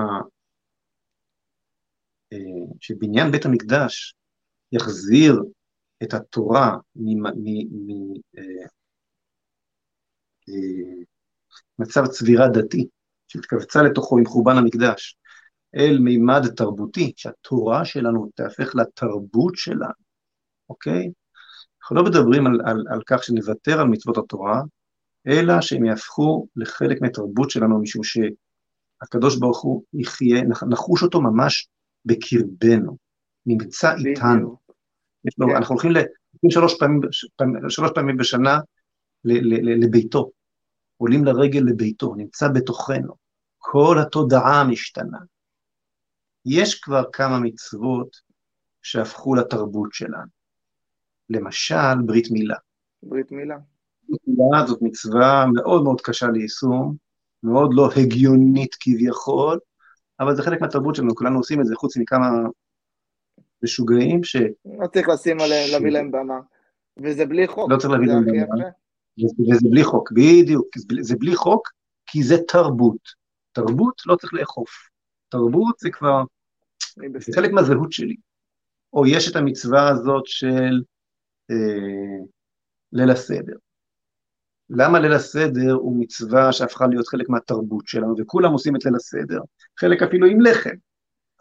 אה, שבניין בית המקדש יחזיר את התורה אה, צבירה דתי, שהתכווצה לתוכו עם חורבן המקדש, אל מימד תרבותי, שהתורה שלנו תהפך לתרבות שלנו, אוקיי? אנחנו לא מדברים על, על, על כך שנוותר על מצוות התורה, אלא שהם יהפכו לחלק מהתרבות שלנו, משום שהקדוש ברוך הוא יחיה, נחוש אותו ממש בקרבנו, נמצא איתנו. לו, כן. אנחנו הולכים שלוש פעמים, שלוש פעמים בשנה ל, ל, ל, לביתו, עולים לרגל לביתו, נמצא בתוכנו, כל התודעה משתנה. יש כבר כמה מצוות שהפכו לתרבות שלנו. למשל, ברית מילה.
ברית מילה.
ברית מילה זאת מצווה מאוד מאוד קשה ליישום, מאוד לא הגיונית כביכול, אבל זה חלק מהתרבות שלנו, כולנו עושים את זה, חוץ מכמה משוגעים ש...
לא צריך לשים עליהם, ש... להביא להם במה. וזה בלי חוק.
לא צריך להביא להם במה. וזה בלי חוק, בדיוק. זה בלי חוק, כי זה תרבות. תרבות לא צריך לאכוף. תרבות זה כבר, חלק מהזהות שלי. או יש את המצווה הזאת של אה, ליל הסדר. למה ליל הסדר הוא מצווה שהפכה להיות חלק מהתרבות שלנו, וכולם עושים את ליל הסדר, חלק אפילו עם לחם,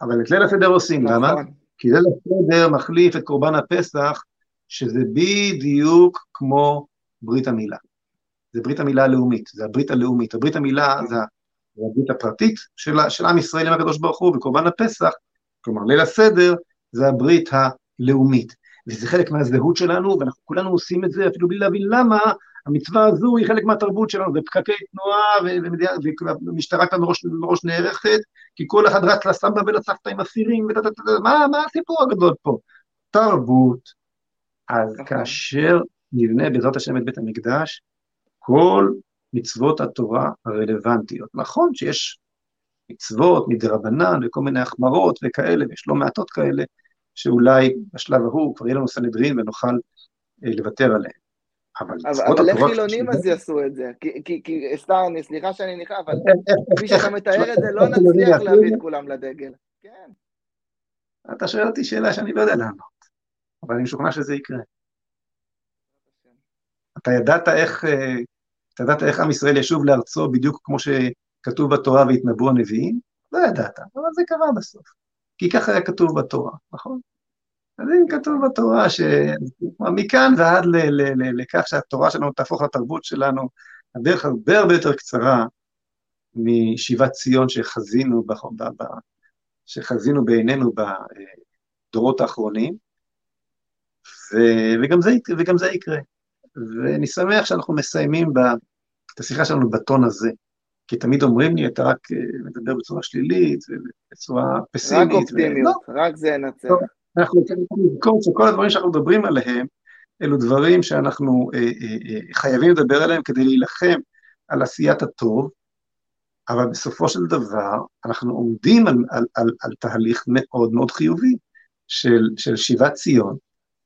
אבל את ליל הסדר עושים, נכון. למה? כי ליל הסדר מחליף את קורבן הפסח, שזה בדיוק כמו ברית המילה. זה ברית המילה הלאומית, זה הברית הלאומית. הברית המילה זה הברית הפרטית של, של עם ישראל עם הקדוש ברוך הוא, וקורבן הפסח, כלומר ליל הסדר, זה הברית הלאומית. וזה חלק מהזהות שלנו, ואנחנו כולנו עושים את זה אפילו בלי להבין למה המצווה הזו היא חלק מהתרבות שלנו, זה פקקי תנועה, והמשטרה כאן מראש, מראש נערכת, כי כל אחד רץ לסבא ולסבתא עם אסירים, מה, מה הסיפור הגדול פה? תרבות. אז נכון. כאשר נבנה בעזרת השם את בית המקדש, כל מצוות התורה הרלוונטיות. נכון שיש מצוות מדרבנן וכל מיני החמרות וכאלה, ויש לא מעטות כאלה, שאולי בשלב ההוא כבר יהיה לנו סנהדרין ונוכל אה, לוותר עליהם.
אבל, אבל איך חילונים אז יעשו את זה? כי, כי, כי סתם, סליחה שאני נכנע, אבל כפי שאתה מתאר את זה, לא נצליח להביא את כולם לדגל. כן.
אתה שואל אותי שאלה שאני לא יודע לענות, אבל אני משוכנע שזה יקרה. אתה ידעת איך, אה, אתה ידעת איך עם ישראל ישוב לארצו בדיוק כמו שכתוב בתורה והתנבאו הנביאים? לא ידעת, אבל זה קרה בסוף. כי ככה היה כתוב בתורה, נכון? אז אם כתוב בתורה שמכאן ועד לכך שהתורה שלנו תהפוך לתרבות שלנו, הדרך הרבה הרבה יותר קצרה משיבת ציון שחזינו, ב, ב, שחזינו בעינינו בדורות האחרונים, ו, וגם, זה, וגם זה יקרה. ואני שמח שאנחנו מסיימים ב, את השיחה שלנו בטון הזה. כי תמיד אומרים לי, אתה רק אה, מדבר בצורה שלילית ובצורה פסימית.
רק אופטימיות, ו... רק זה ינצח.
אנחנו צריכים לזכור שכל הדברים שאנחנו מדברים עליהם, אלו דברים שאנחנו אה, אה, אה, חייבים לדבר עליהם כדי להילחם על עשיית הטוב, אבל בסופו של דבר אנחנו עומדים על, על, על, על תהליך מאוד מאוד חיובי של, של שיבת ציון,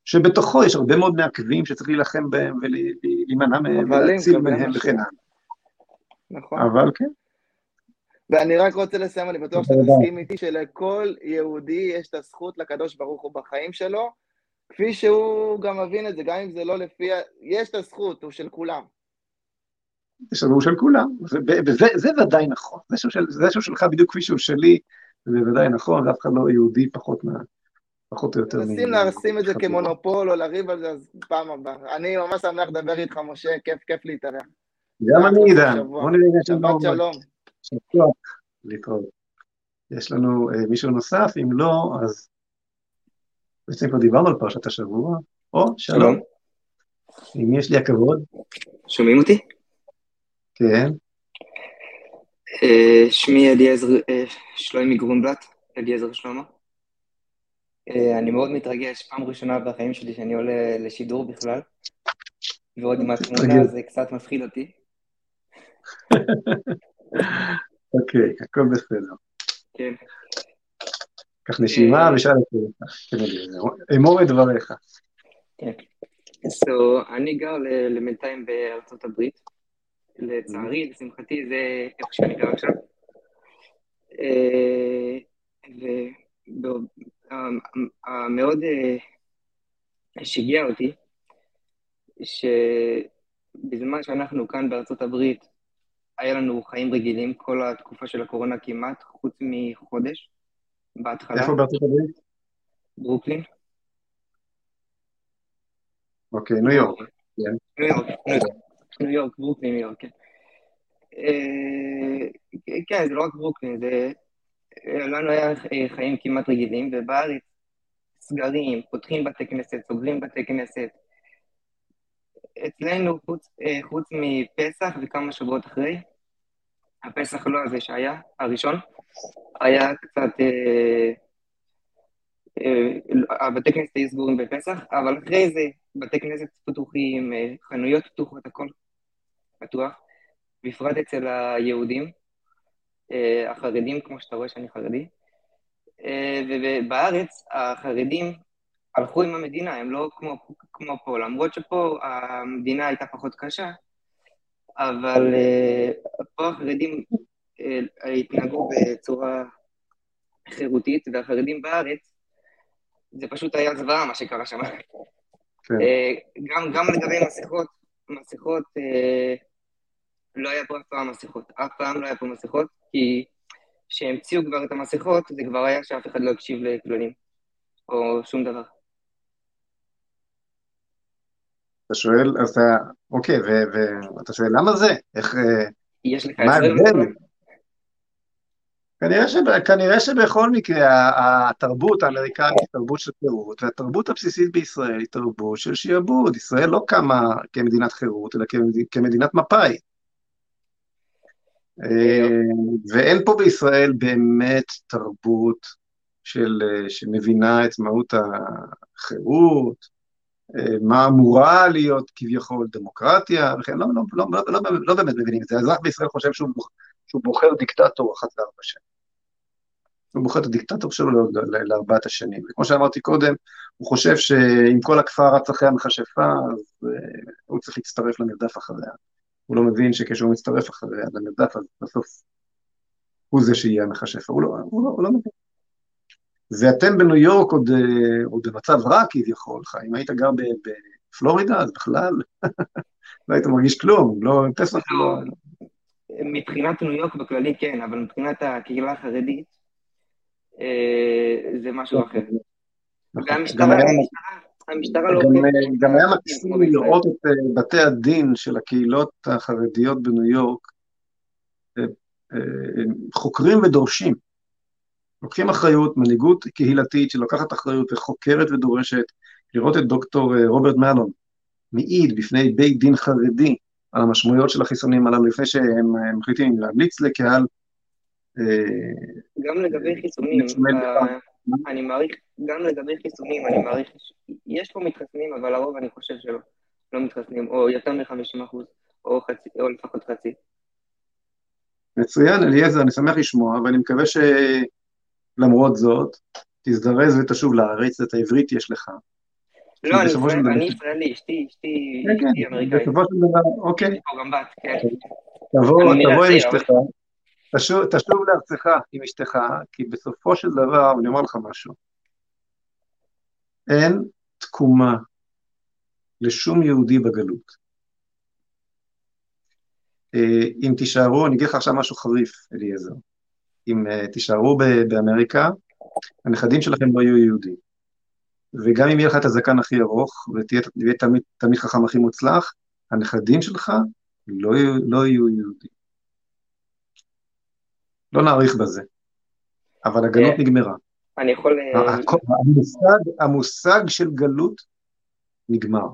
שבתוכו יש הרבה מאוד מעכבים שצריך להילחם בהם ולהימנע מהם ולהציל מהם וכן הלאה.
נכון.
אבל כן.
ואני רק רוצה לסיים, אני בטוח שאתה תסכים איתי שלכל יהודי יש את הזכות לקדוש ברוך הוא בחיים שלו, כפי שהוא גם מבין את זה, גם אם זה לא לפי... יש את הזכות, הוא של כולם.
יש לנו של כולם, וזה זה ודאי נכון. זה שהוא, שלך בדיוק כפי שהוא שלי, זה בוודאי נכון, ואף אחד לא יהודי פחות מה... פחות או יותר.
מנסים לשים את זה כמונופול או לריב על זה, אז פעם הבאה. אני ממש שמח לדבר איתך, משה, כיף, כיף להתארח.
גם אני, עידן. בוא נראה אם יש
לנו... שבת שלום.
להתראות. יש לנו אה, מישהו נוסף? אם לא, אז... בעצם כבר דיברנו על פרשת השבוע. או, שלום. מי יש לי הכבוד?
שומעים אותי?
כן.
אה, שמי אליעזר אה, שלוימי גרונבלט, אליעזר שלמה. אה, אני מאוד מתרגש, פעם ראשונה בחיים שלי שאני עולה לשידור בכלל, ועוד עם התמונה זה קצת מפחיד אותי. (laughs)
אוקיי, הכל בסדר.
כן.
קח נשימה ושאל את זה. אמור את דבריך.
כן. So, אני גר למנתיים בארצות הברית. לצערי, לשמחתי, זה איפה שאני גר עכשיו. ומאוד אה, שיגע אותי, שבזמן שאנחנו כאן בארצות הברית, היה לנו חיים רגילים כל התקופה של הקורונה כמעט, חוץ מחודש, בהתחלה.
איפה בארצות הברית?
ברוקלין.
אוקיי, ניו יורק.
כן. ניו יורק, ניו יורק, ברוקלין, ניו יורק, כן. אה, כן, זה לא רק ברוקלין, זה... לנו היה חיים כמעט רגילים, ובארץ סגרים, פותחים בתי כנסת, סוגרים בתי כנסת. אצלנו, חוץ, אה, חוץ מפסח וכמה שבועות אחרי, הפסח לא הזה שהיה, הראשון, היה קצת... אה, אה, הבתי כנסת היו סגורים בפסח, אבל אחרי זה בתי כנסת פתוחים, אה, חנויות פתוחות, הכל פתוח, בפרט אצל היהודים, אה, החרדים, כמו שאתה רואה שאני חרדי. ובארץ החרדים הלכו עם המדינה, הם לא כמו, כמו פה, למרות שפה המדינה הייתה פחות קשה, אבל פה החרדים התנהגו בצורה חירותית, והחרדים בארץ זה פשוט היה זוועה מה שקרה שם. כן. אה, גם, גם לגבי מסכות, מסכות, אה, לא היה פה אף פעם מסכות, אף פעם לא היה פה מסכות, כי כשהמציאו כבר את המסכות, זה כבר היה שאף אחד לא הקשיב לכללים, או שום דבר.
אתה שואל, אז אתה, אוקיי, ואתה שואל למה זה? איך, אה,
יש לך הסבר?
כנראה, שב, כנראה שבכל מקרה התרבות האמריקנית היא תרבות של חירות, והתרבות הבסיסית בישראל היא תרבות של שיעבוד. ישראל לא קמה כמדינת חירות, אלא כמדינת מפא"י. אה, ואין פה בישראל באמת תרבות של, שמבינה את מהות החירות, אה, מה אמורה להיות כביכול דמוקרטיה, וכן, לא, לא, לא, לא, לא, לא באמת מבינים את זה. האזרח בישראל חושב שהוא שהוא בוחר דיקטטור אחת לארבע שנים. הוא בוחר את הדיקטטור שלו לארבעת השנים. וכמו שאמרתי קודם, הוא חושב שאם כל הכפר רץ אחרי המכשפה, אז הוא צריך להצטרף למרדף אחריה. הוא לא מבין שכשהוא מצטרף אחריה למרדף, אז בסוף הוא זה שיהיה המכשפה. הוא לא, הוא לא, הוא לא מבין. ואתם בניו יורק עוד, אה, עוד במצב רע כביכול, חיים. היית גר בפלורידה, אז בכלל (laughs) לא היית מרגיש כלום, לא, פסח לא...
מבחינת ניו יורק בכללי כן, אבל מבחינת הקהילה החרדית, אה, זה משהו אחר. והמשטרה, המשטרה לא...
גם היה מקסים לראות את אה, בתי הדין של הקהילות החרדיות בניו יורק, אה, חוקרים ודורשים. לוקחים אחריות, מנהיגות קהילתית שלוקחת אחריות וחוקרת ודורשת, לראות את דוקטור רוברט מלון מעיד בפני בית דין חרדי על המשמעויות של החיסונים הללו לפני שהם מחליטים להמליץ לקהל.
אה, גם לגבי חיסונים, אה, אני מעריך, גם לגבי חיסונים, אני מעריך, יש פה מתחסנים, אבל הרוב אני חושב שלא, לא מתחסנים, או יותר מ-50 אחוז, או, חצי, או לפחות חצי.
מצוין, אליעזר, אני שמח לשמוע, ואני מקווה שלמרות זאת, תזדרז ותשוב לארץ, את העברית יש לך.
לא, אני ישראלי, אשתי, אשתי,
כן, כן, אמריקאית. בסופו של דבר, אוקיי.
כן.
תבוא, תבוא עם אשתך, תשוב לארצך עם אשתך, כי בסופו של דבר, אני אומר לך משהו, אין תקומה לשום יהודי בגלות. אה, אם תישארו, אני אגיד לך עכשיו משהו חריף, אליעזר. אם אה, תישארו באמריקה, הנכדים שלכם לא יהיו יהודים. וגם אם יהיה לך את הזקן הכי ארוך, ותהיה תהיה תלמיד, תלמיד חכם הכי מוצלח, הנכדים שלך לא לא יהיו יהודים. לא נאריך בזה, אבל הגלות
אה,
נגמרה.
אני יכול... אה,
המושג, המושג של גלות נגמר.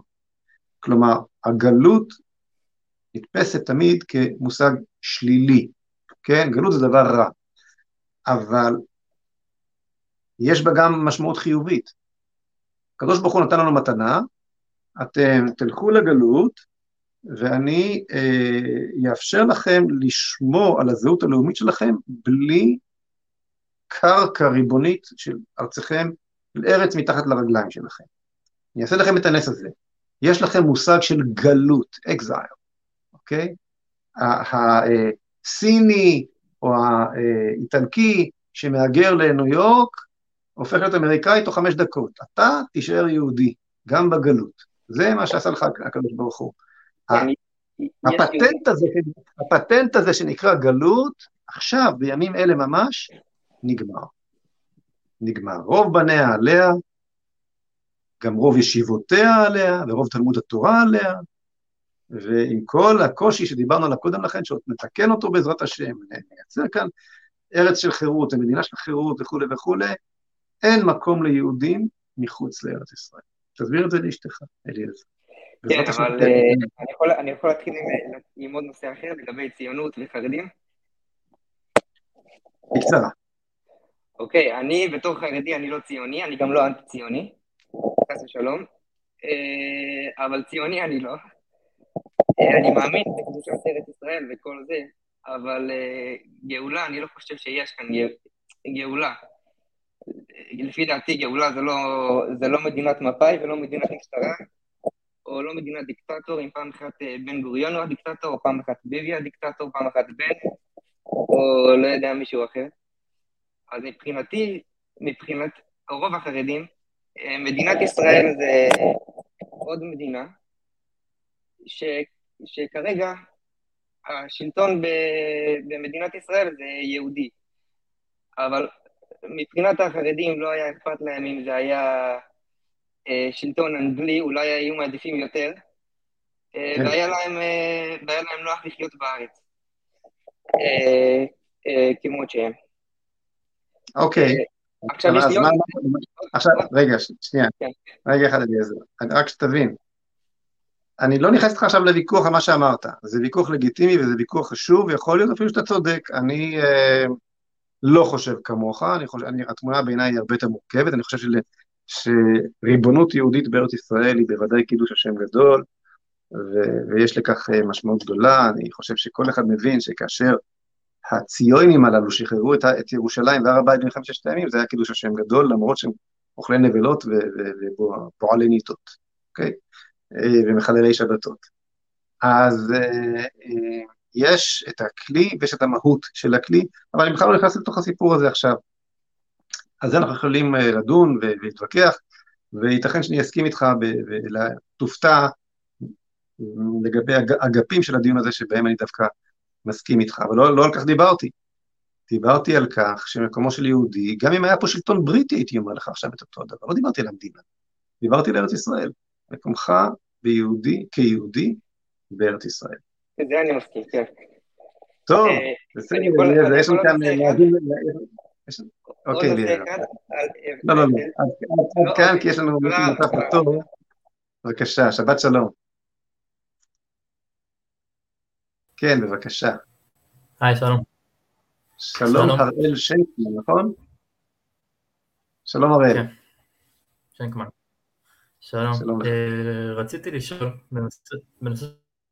כלומר, הגלות נתפסת תמיד כמושג שלילי, כן? גלות זה דבר רע, אבל יש בה גם משמעות חיובית. הקדוש ברוך הוא נתן לנו מתנה, אתם תלכו לגלות, ואני אה, אאפשר לכם לשמור על הזהות הלאומית שלכם בלי קרקע ריבונית של ארצכם, של ארץ מתחת לרגליים שלכם. אני אעשה לכם את הנס הזה. יש לכם מושג של גלות, אקזייל, אוקיי? הסיני או האיטלקי שמהגר לניו יורק, הופך להיות אמריקאי תוך חמש דקות. אתה תישאר יהודי, גם בגלות. זה מה שעשה לך הקדוש ברוך הוא.
אני- יש
הפטנט הזה, הפטנט הזה שנקרא גלות, עכשיו, בימים אלה ממש, נגמר. נגמר. רוב בניה עליה, גם רוב ישיבותיה עליה, ורוב תלמוד התורה עליה, ועם כל הקושי שדיברנו עליו קודם לכן, שעוד נתקן אותו בעזרת השם, נייצר כאן ארץ של חירות, מדינה של חירות וכולי וכולי, אין מקום ליהודים מחוץ לארץ ישראל. תסביר את זה לאשתך, אליעזר.
כן, אבל אה, אני יכול- אני יכול להתחיל עם- עם עוד נושא אחר לגבי ציונות וחרדים?
בקצרה.
אוקיי, אני בתור חרדי אני לא ציוני, אני גם לא אנטי-ציוני, חס ושלום, אה, אבל ציוני אני לא. אה, אני מאמין בקדושת ארץ ישראל וכל זה, אבל גאולה, אני לא חושב שיש כאן גא- גאולה. לפי דעתי גאולה זה לא, זה לא מדינת מפא"י ולא מדינת משטרה, או לא מדינת דיקטטור, אם פעם אחת אה, בן גוריון הוא הדיקטטור, או פעם אחת ביבי הדיקטטור, פעם אחת בן, או לא יודע מישהו אחר. אז מבחינתי, מבחינת רוב החרדים, אה, מדינת ישראל זה עוד מדינה, ש, שכרגע השלטון ב, במדינת ישראל זה יהודי. אבל מבחינת החרדים לא היה אכפת להם אם זה היה שלטון אנגלי, אולי היו מעדיפים יותר, אה,
כן.
והיה להם, אה, והיה להם נוח לחיות בארץ, אה, אה, כמות שהם.
אוקיי.
עכשיו יש
אז
לי עוד...
מה- עכשיו, רגע, שנייה.
כן.
רגע אחד, אליעזר. רק שתבין. אני לא נכנס איתך עכשיו לוויכוח על מה שאמרת. זה ויכוח לגיטימי וזה ויכוח חשוב, ויכול להיות אפילו שאתה צודק. אני אה, לא חושב כמוך, אני חושב, אני, התמונה בעיניי היא הרבה יותר מורכבת. אני חושב שריבונות יהודית בארץ ישראל היא בוודאי קידוש השם גדול, ו, ויש לכך אה, משמעות גדולה. אני חושב שכל אחד מבין שכאשר הציונים הללו שחררו את, את ירושלים והר הבית במלחמת ששת הימים, זה היה קידוש השם גדול, למרות שהם אוכלי נבלות ופועלי ניטות, אוקיי? אה, ומחללי שבתות. אז אה, יש את הכלי ויש את המהות של הכלי, אבל אני בכלל לא נכנס לתוך הסיפור הזה עכשיו. אז זה אנחנו יכולים אה, לדון ולהתווכח, וייתכן שאני אסכים איתך ותופתע לגבי אג- אגפים של הדיון הזה שבהם אני דווקא מסכים איתך, אבל לא, לא על כך דיברתי. דיברתי על כך שמקומו של יהודי, גם אם היה פה שלטון בריטי, הייתי אומר לך עכשיו את אותו דבר, לא דיברתי על המדינה, דיברתי על ארץ ישראל. מקומך ביהודי, כיהודי, בארץ ישראל.
זה אני מסכים, כן.
טוב,
אה,
בסדר, יש לנו כאן אוקיי. לא, לא, לא, עד כאן. כי יש לנו
תודה.
בתור. בבקשה, שבת שלום. כן, בבקשה.
היי, שלום.
שלום,
שלום.
הראל שיינקמן, נכון? שלום הראל.
שנקמן. שלום.
שלום
רציתי לשאול, בנושא-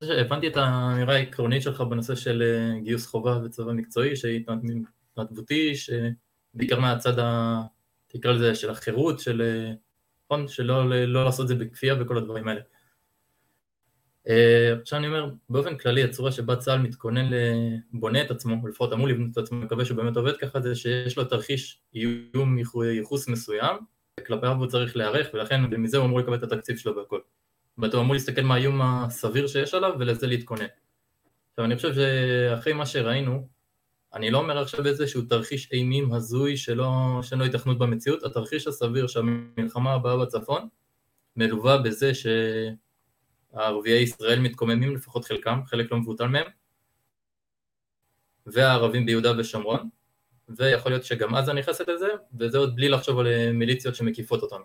שהבנתי את האמירה העקרונית שלך בנושא של אה, גיוס חובה וצבא מקצועי, שהיא התנדבותי, שבעיקר מהצד, ה... תקרא לזה, של החירות, של... אה, נכון? שלא לא לעשות את זה בכפייה וכל הדברים האלה. אה, עכשיו אני אומר, באופן כללי, הצורה שבה צה"ל מתכונן, ל- בונה את עצמו, או לפחות אמור לבנות את עצמו, מקווה שהוא באמת עובד ככה, זה שיש לו תרחיש איום ייחו- ייחוס מסוים, וכלפיו הוא צריך להיערך, ולכן מזה הוא אמור לקבל את התקציב שלו והכל. ואתה אמור להסתכל מה האיום הסביר שיש עליו, ולזה להתכונן. עכשיו אני חושב שאחרי מה שראינו, אני לא אומר עכשיו איזשהו תרחיש אימים הזוי שלא, שאין לו התכנות במציאות, התרחיש הסביר שהמלחמה הבאה בצפון מלווה בזה שהערביי ישראל מתקוממים, לפחות חלקם, חלק לא מבוטל מהם, והערבים ביהודה ושומרון, ויכול להיות שגם עזה נכנסת לזה, וזה עוד בלי לחשוב על מיליציות שמקיפות אותנו,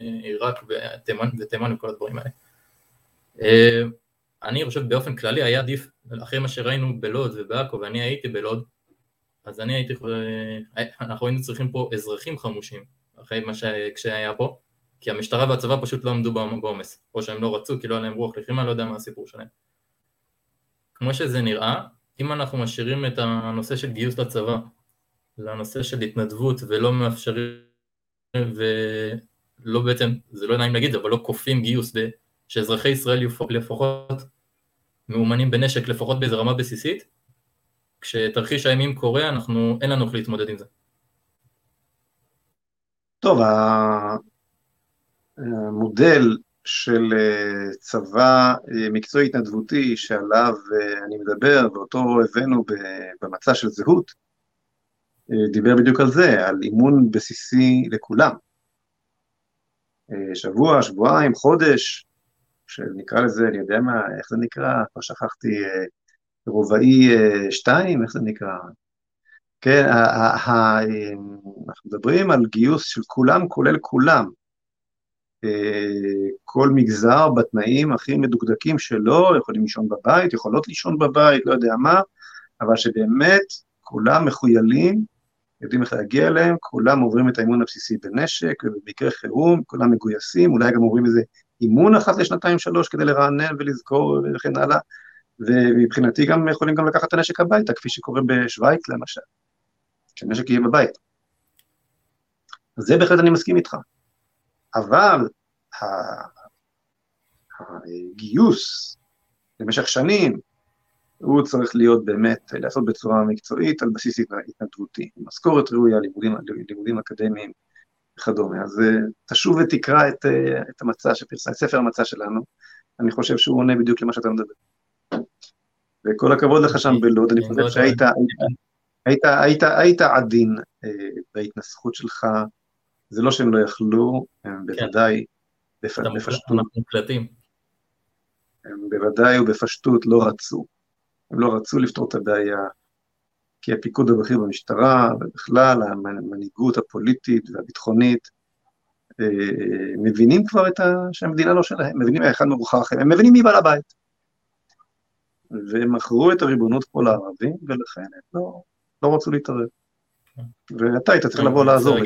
מעיראק ותימן, וכל הדברים האלה. אני חושב באופן כללי היה עדיף, אחרי מה שראינו בלוד ובעכו, ואני הייתי בלוד, אז אני הייתי, אנחנו היינו צריכים פה אזרחים חמושים, אחרי מה שהיה פה, כי המשטרה והצבא פשוט לא עמדו בעומס, או שהם לא רצו, כי לא היה להם רוח לחימה, לא יודע מה הסיפור שלהם. כמו שזה נראה, אם אנחנו משאירים את הנושא של גיוס לצבא לנושא של התנדבות ולא מאפשרים, ולא בעצם, זה לא נעים להגיד, אבל לא כופים גיוס שאזרחי ישראל לפחות מאומנים בנשק לפחות באיזה רמה בסיסית, כשתרחיש הימים קורה, אנחנו, אין לנו איך להתמודד עם זה.
טוב, המודל של אה, צבא אה, מקצועי התנדבותי שעליו אה, אני מדבר, ואותו הבאנו במצע של זהות, דיבר בדיוק על זה, על אימון בסיסי לכולם. שבוע, שבועיים, חודש, שנקרא לזה, אני יודע מה, איך זה נקרא? כבר שכחתי, אה, רובעי 2, אה, איך זה נקרא? כן, אנחנו מדברים על גיוס של כולם, כולל כולם. אה, כל מגזר בתנאים הכי מדוקדקים שלו, יכולים לישון בבית, יכולות לישון בבית, לא יודע מה, אבל שבאמת כולם מחוילים, יודעים איך להגיע אליהם, כולם עוברים את האימון הבסיסי בנשק, ובמקרה חירום, כולם מגויסים, אולי גם עוברים איזה אימון אחת לשנתיים שלוש כדי לרענן ולזכור וכן הלאה, ומבחינתי גם יכולים גם לקחת את הנשק הביתה, כפי שקורה בשוויץ למשל, שהנשק יהיה בבית. זה בהחלט אני מסכים איתך. אבל הגיוס למשך שנים, הוא צריך להיות באמת, לעשות בצורה מקצועית על בסיס התנדבותי, משכורת ראויה, לימודים, לימודים אקדמיים, וכדומה. אז אה, תשוב ותקרא את, אה, את המצע שפרסם, ספר המצע שלנו, אני חושב שהוא עונה בדיוק למה שאתה מדבר. וכל הכבוד לך שם בלוד, אני חושב שהיית היית, היית, היית עדין אה, בהתנסחות שלך, זה לא שהם לא יכלו, הם כן. בוודאי בפשטות. הם בוודאי ובפשטות לא רצו. הם לא רצו לפתור את הבעיה, כי הפיקוד הבכיר במשטרה, ובכלל המנהיגות הפוליטית והביטחונית, אה, מבינים כבר את ה... שהמדינה לא שלהם, מבינים איך מרוחק אחר, הם מבינים מי בעל הבית. והם מכרו את הריבונות פה לערבים, ולכן הם לא, לא רצו להתערב. ואתה היית צריך לבוא לעזור.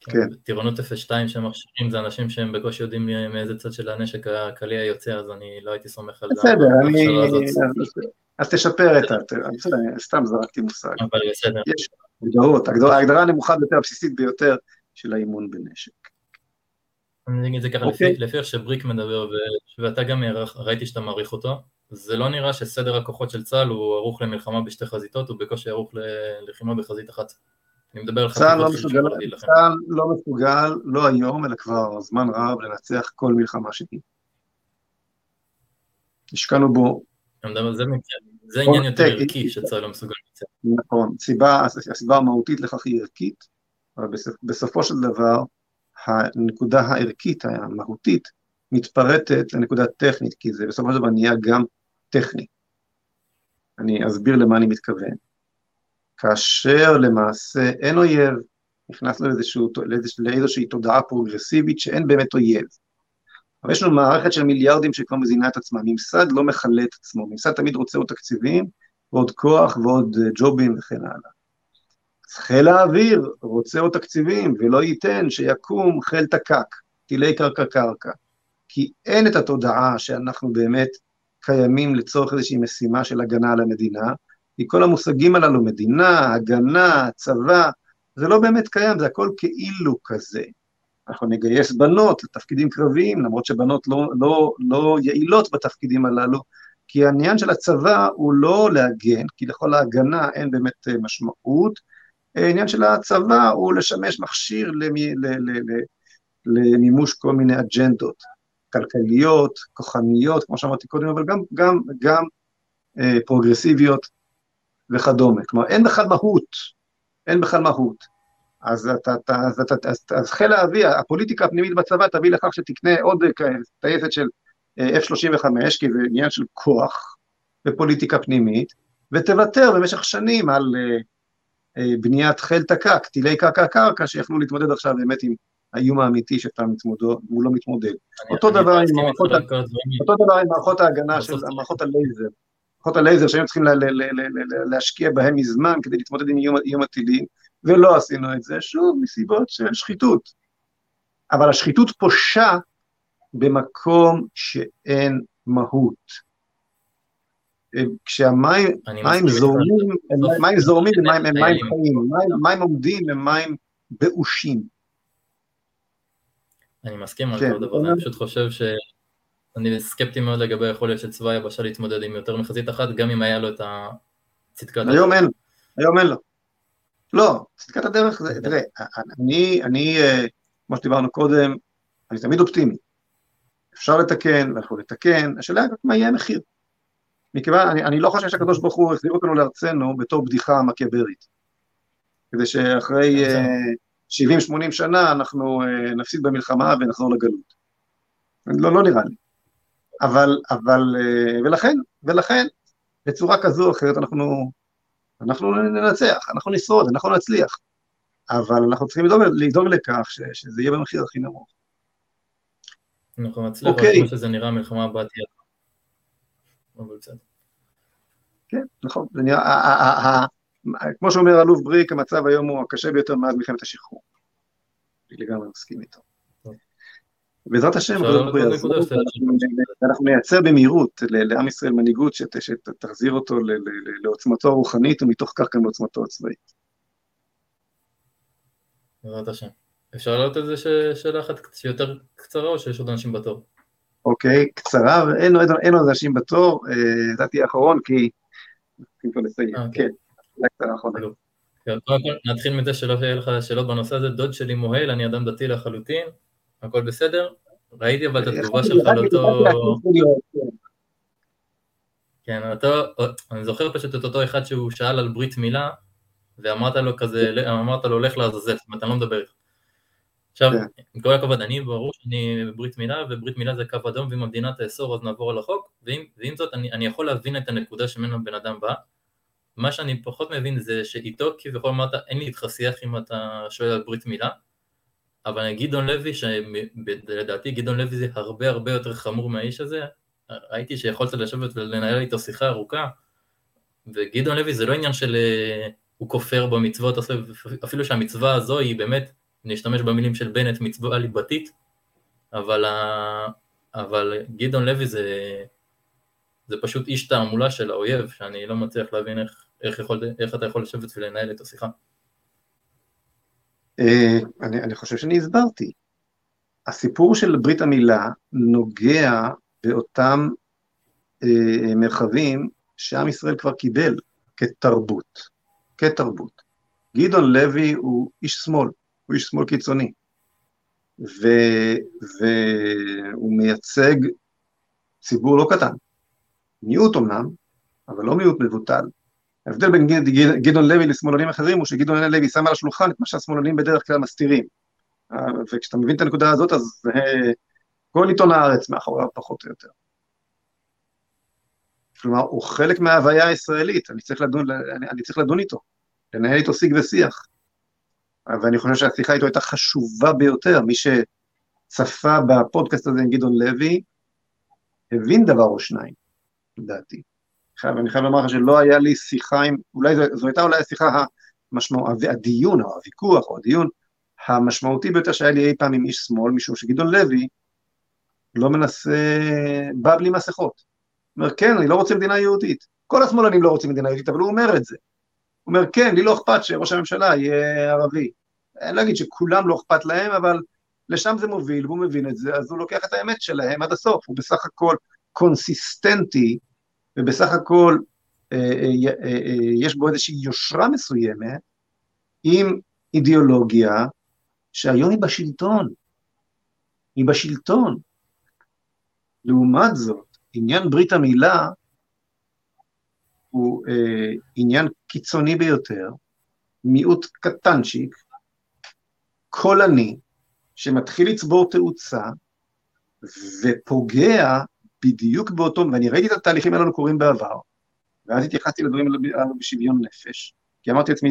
כן. טירונות 02 שהם מכשירים זה אנשים שהם בקושי יודעים מאיזה צד של הנשק הקליע יוצא, אז אני לא הייתי סומך על
זה. בסדר, אני... אז תשפר את ה... סתם זרקתי מושג.
אבל בסדר.
יש הגדרות, ההגדרה הנמוכה ביותר, הבסיסית ביותר של האימון בנשק.
אני אגיד את זה ככה, אוקיי. לפי איך שבריק מדבר, ואתה גם ראיתי שאתה מעריך אותו, זה לא נראה שסדר הכוחות של צה"ל הוא ערוך למלחמה בשתי חזיתות, הוא בקושי ערוך ללחימה בחזית אחת. אני מדבר על
צה"ל לא מסוגל, צה"ל לא מסוגל, לא היום, אלא כבר זמן רב, לנצח כל מלחמה שהיא. השקענו בו
זה עניין יותר ערכי שצה"ל לא מסוגל לצאת.
נכון, הסיבה, הסיבה המהותית לכך היא ערכית, אבל בסופו של דבר הנקודה הערכית, המהותית, מתפרטת לנקודה טכנית, כי זה בסופו של דבר נהיה גם טכני. אני אסביר למה אני מתכוון. כאשר למעשה אין אויב, נכנסנו לאיזשהו, לאיזושהי תודעה פרוגרסיבית שאין באמת אויב. אבל יש לנו מערכת של מיליארדים שכבר מזינה את עצמה, ממסד לא מכלה את עצמו, ממסד תמיד רוצה עוד תקציבים, ועוד כוח ועוד אה, ג'ובים וכן הלאה. חיל האוויר רוצה עוד תקציבים, ולא ייתן שיקום חיל תק"ק, טילי קרקע-קרקע, כי אין את התודעה שאנחנו באמת קיימים לצורך איזושהי משימה של הגנה על המדינה, כי כל המושגים הללו, מדינה, הגנה, צבא, זה לא באמת קיים, זה הכל כאילו כזה. אנחנו נגייס בנות לתפקידים קרביים, למרות שבנות לא, לא, לא יעילות בתפקידים הללו, כי העניין של הצבא הוא לא להגן, כי לכל ההגנה אין באמת אה, משמעות, העניין של הצבא הוא לשמש מכשיר למי, ל, ל, ל, למימוש כל מיני אג'נדות כלכליות, כוחניות, כמו שאמרתי קודם, אבל גם, גם, גם אה, פרוגרסיביות וכדומה. כלומר, אין בכלל מהות, אין בכלל מהות. אז, אתה, אתה, אז, אתה, אז, אז חיל האוויר, הפוליטיקה הפנימית בצבא תביא לכך שתקנה עוד טייסת של F-35, כי זה עניין של כוח ופוליטיקה פנימית, ותוותר במשך שנים על בניית חיל תק"ק, טילי קרקע קרקע, שיכלו להתמודד עכשיו באמת עם האיום האמיתי שאתה מתמודד, הוא לא מתמודד. אותו דבר עם מערכות ההגנה של מערכות הלייזר. מערכות הלייזר שהיינו צריכים להשקיע בהם מזמן כדי להתמודד עם איום הטילים, ולא עשינו את זה, שוב, מסיבות של שחיתות. אבל השחיתות פושה במקום שאין מהות. כשהמים זורמים, מים זורמים הם מים חיים, מים עומדים הם מים באושים.
אני מסכים על כל כן, דבר, אני פשוט חושב ש... אני סקפטי מאוד לגבי היכולת של צבא היבשה להתמודד עם יותר מחזית אחת, גם אם היה לו את הצדקת
הדרך. היום אין, היום אין לו. לא, צדקת הדרך, זה, תראה, אני, אני, אה, כמו שדיברנו קודם, אני תמיד אופטימי. אפשר לתקן, ואנחנו לתקן, השאלה היא מה יהיה המחיר. מכיוון, אני, אני לא חושב שהקדוש ברוך הוא החזיר אותנו לארצנו בתור בדיחה מקיאברית. כדי שאחרי... כן, 70-80 שנה אנחנו אה, נפסיד במלחמה ונחזור לגלות. לא, לא נראה לי. אבל, אבל, אה, ולכן, ולכן, בצורה כזו או אחרת אנחנו, אנחנו ננצח, אנחנו נשרוד, אנחנו נצליח. אבל אנחנו צריכים לדאוג, לדאוג לכך ש, שזה יהיה במחיר הכי נמוך.
אנחנו נצליח, אוקיי. כמו שזה נראה, מלחמה הבאה תהיה. אבל בסדר.
כן, נכון, זה נראה, כמו שאומר אלוף בריק, המצב היום הוא הקשה ביותר מאז מלחמת השחרור. אני לגמרי מסכים איתו. בעזרת השם, אנחנו נייצר במהירות לעם ישראל מנהיגות שתחזיר אותו לעוצמתו הרוחנית ומתוך כך גם לעוצמתו הצבאית.
בעזרת השם. אפשר לעלות איזה שאלה אחת שיותר קצרה או שיש עוד אנשים בתור?
אוקיי, קצרה, ואין עוד אנשים בתור, אתה תהיה אחרון כי... אה, כן.
קודם כל נתחיל מזה שלא יהיה לך שאלות בנושא הזה, דוד שלי מוהל, אני אדם דתי לחלוטין, הכל בסדר? ראיתי אבל את התגובה שלך לאותו... כן, אותו, אני זוכר פשוט את אותו אחד שהוא שאל על ברית מילה, ואמרת לו כזה, אמרת לו לך לעזאזל, זאת אומרת, אני לא מדבר איתך. עכשיו, כן. עם כל הכבוד, אני ברור שאני בברית מילה, וברית מילה זה קו אדום, ואם המדינה תאסור אז נעבור על החוק, ועם זאת אני, אני יכול להבין את הנקודה שממנו בן אדם בא, מה שאני פחות מבין זה שאיתו כביכול אמרת אין לי איתך שיח אם אתה שואל על ברית מילה, אבל גדעון לוי, שלדעתי גדעון לוי זה הרבה הרבה יותר חמור מהאיש הזה, ראיתי שיכולת לשבת ולנהל איתו שיחה ארוכה, וגדעון לוי זה לא עניין של אה, הוא כופר במצוות, אפילו שהמצווה הזו היא באמת, נשתמש במילים של בנט, מצווה ליבתית, אבל, אבל גדעון לוי זה, זה פשוט איש תעמולה של האויב, שאני לא מצליח להבין איך, איך, יכול, איך אתה יכול לשבת ולנהל את השיחה.
אה, אני, אני חושב שאני הסברתי. הסיפור של ברית המילה נוגע באותם אה, מרחבים שעם ישראל כבר קיבל כתרבות, כתרבות. גדעון לוי הוא איש שמאל, הוא איש שמאל קיצוני, ו, והוא מייצג ציבור לא קטן, מיעוט אמנם, אבל לא מיעוט מבוטל. ההבדל בין גדעון לוי לשמאלנים אחרים הוא שגדעון לוי שם על השולחן את מה שהשמאלנים בדרך כלל מסתירים. אה, וכשאתה מבין את הנקודה הזאת, אז אה, כל עיתון הארץ מאחוריו פחות או יותר. כלומר, הוא חלק מההוויה הישראלית, אני צריך לדון, אני, אני צריך לדון איתו, לנהל איתו שיג ושיח. ואני חושב שהשיחה איתו הייתה חשובה ביותר. מי שצפה בפודקאסט הזה עם גדעון לוי, הבין דבר או שניים. לדעתי. ואני חייב לומר לך שלא היה לי שיחה עם, אולי זו, זו הייתה אולי השיחה המשמעות, הדיון או הוויכוח או הדיון המשמעותי ביותר שהיה לי אי פעם עם איש שמאל, משום שגדעון לוי לא מנסה, בא בלי מסכות. הוא אומר, כן, אני לא רוצה מדינה יהודית. כל השמאלנים לא רוצים מדינה יהודית, אבל הוא אומר את זה. הוא אומר, כן, לי לא אכפת שראש הממשלה יהיה ערבי. אני לא אגיד שכולם לא אכפת להם, אבל לשם זה מוביל, והוא מבין את זה, אז הוא לוקח את האמת שלהם עד הסוף, הוא בסך הכל קונסיסטנטי, ובסך הכל אה, אה, אה, יש בו איזושהי יושרה מסוימת, עם אידיאולוגיה שהיום היא בשלטון. היא בשלטון. לעומת זאת, עניין ברית המילה הוא אה, עניין קיצוני ביותר, מיעוט קטנצ'יק, קולני, שמתחיל לצבור תאוצה, ופוגע בדיוק באותו, ואני ראיתי את התהליכים האלו קורים בעבר, ואז התייחסתי לדברים האלו בשוויון נפש, כי אמרתי לעצמי,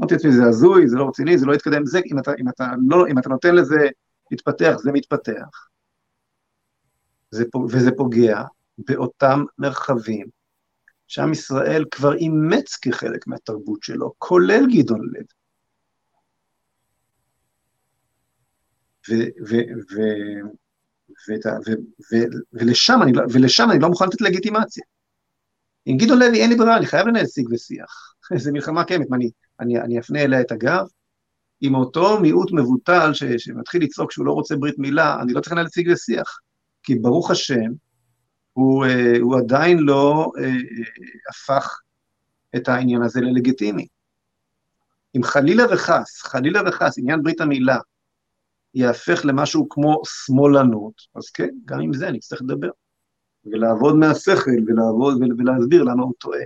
אמרתי לעצמי, זה הזוי, זה לא רציני, זה לא יתקדם, זה, אם אתה, אם אתה, לא, אם אתה נותן לזה להתפתח, זה מתפתח. זה, וזה פוגע באותם מרחבים שעם ישראל כבר אימץ כחלק מהתרבות שלו, כולל גדעון לב. ולשם אני, לא, ולשם אני לא מוכן לתת לגיטימציה. עם גדעון לוי אין לי ברירה, אני חייב לנהל שיג ושיח. (laughs) זו מלחמה קיימת, מה, אני, אני, אני אפנה אליה את הגב? עם אותו מיעוט מבוטל ש, שמתחיל לצעוק שהוא לא רוצה ברית מילה, אני לא צריך לנהל שיג ושיח. כי ברוך השם, הוא, אה, הוא עדיין לא אה, אה, הפך את העניין הזה ללגיטימי. אם חלילה וחס, חלילה וחס, עניין ברית המילה ייהפך למשהו כמו שמאלנות, אז כן, גם עם זה צריך לדבר. ולעבוד מהשכל, ולעבוד ולהסביר למה הוא טועה.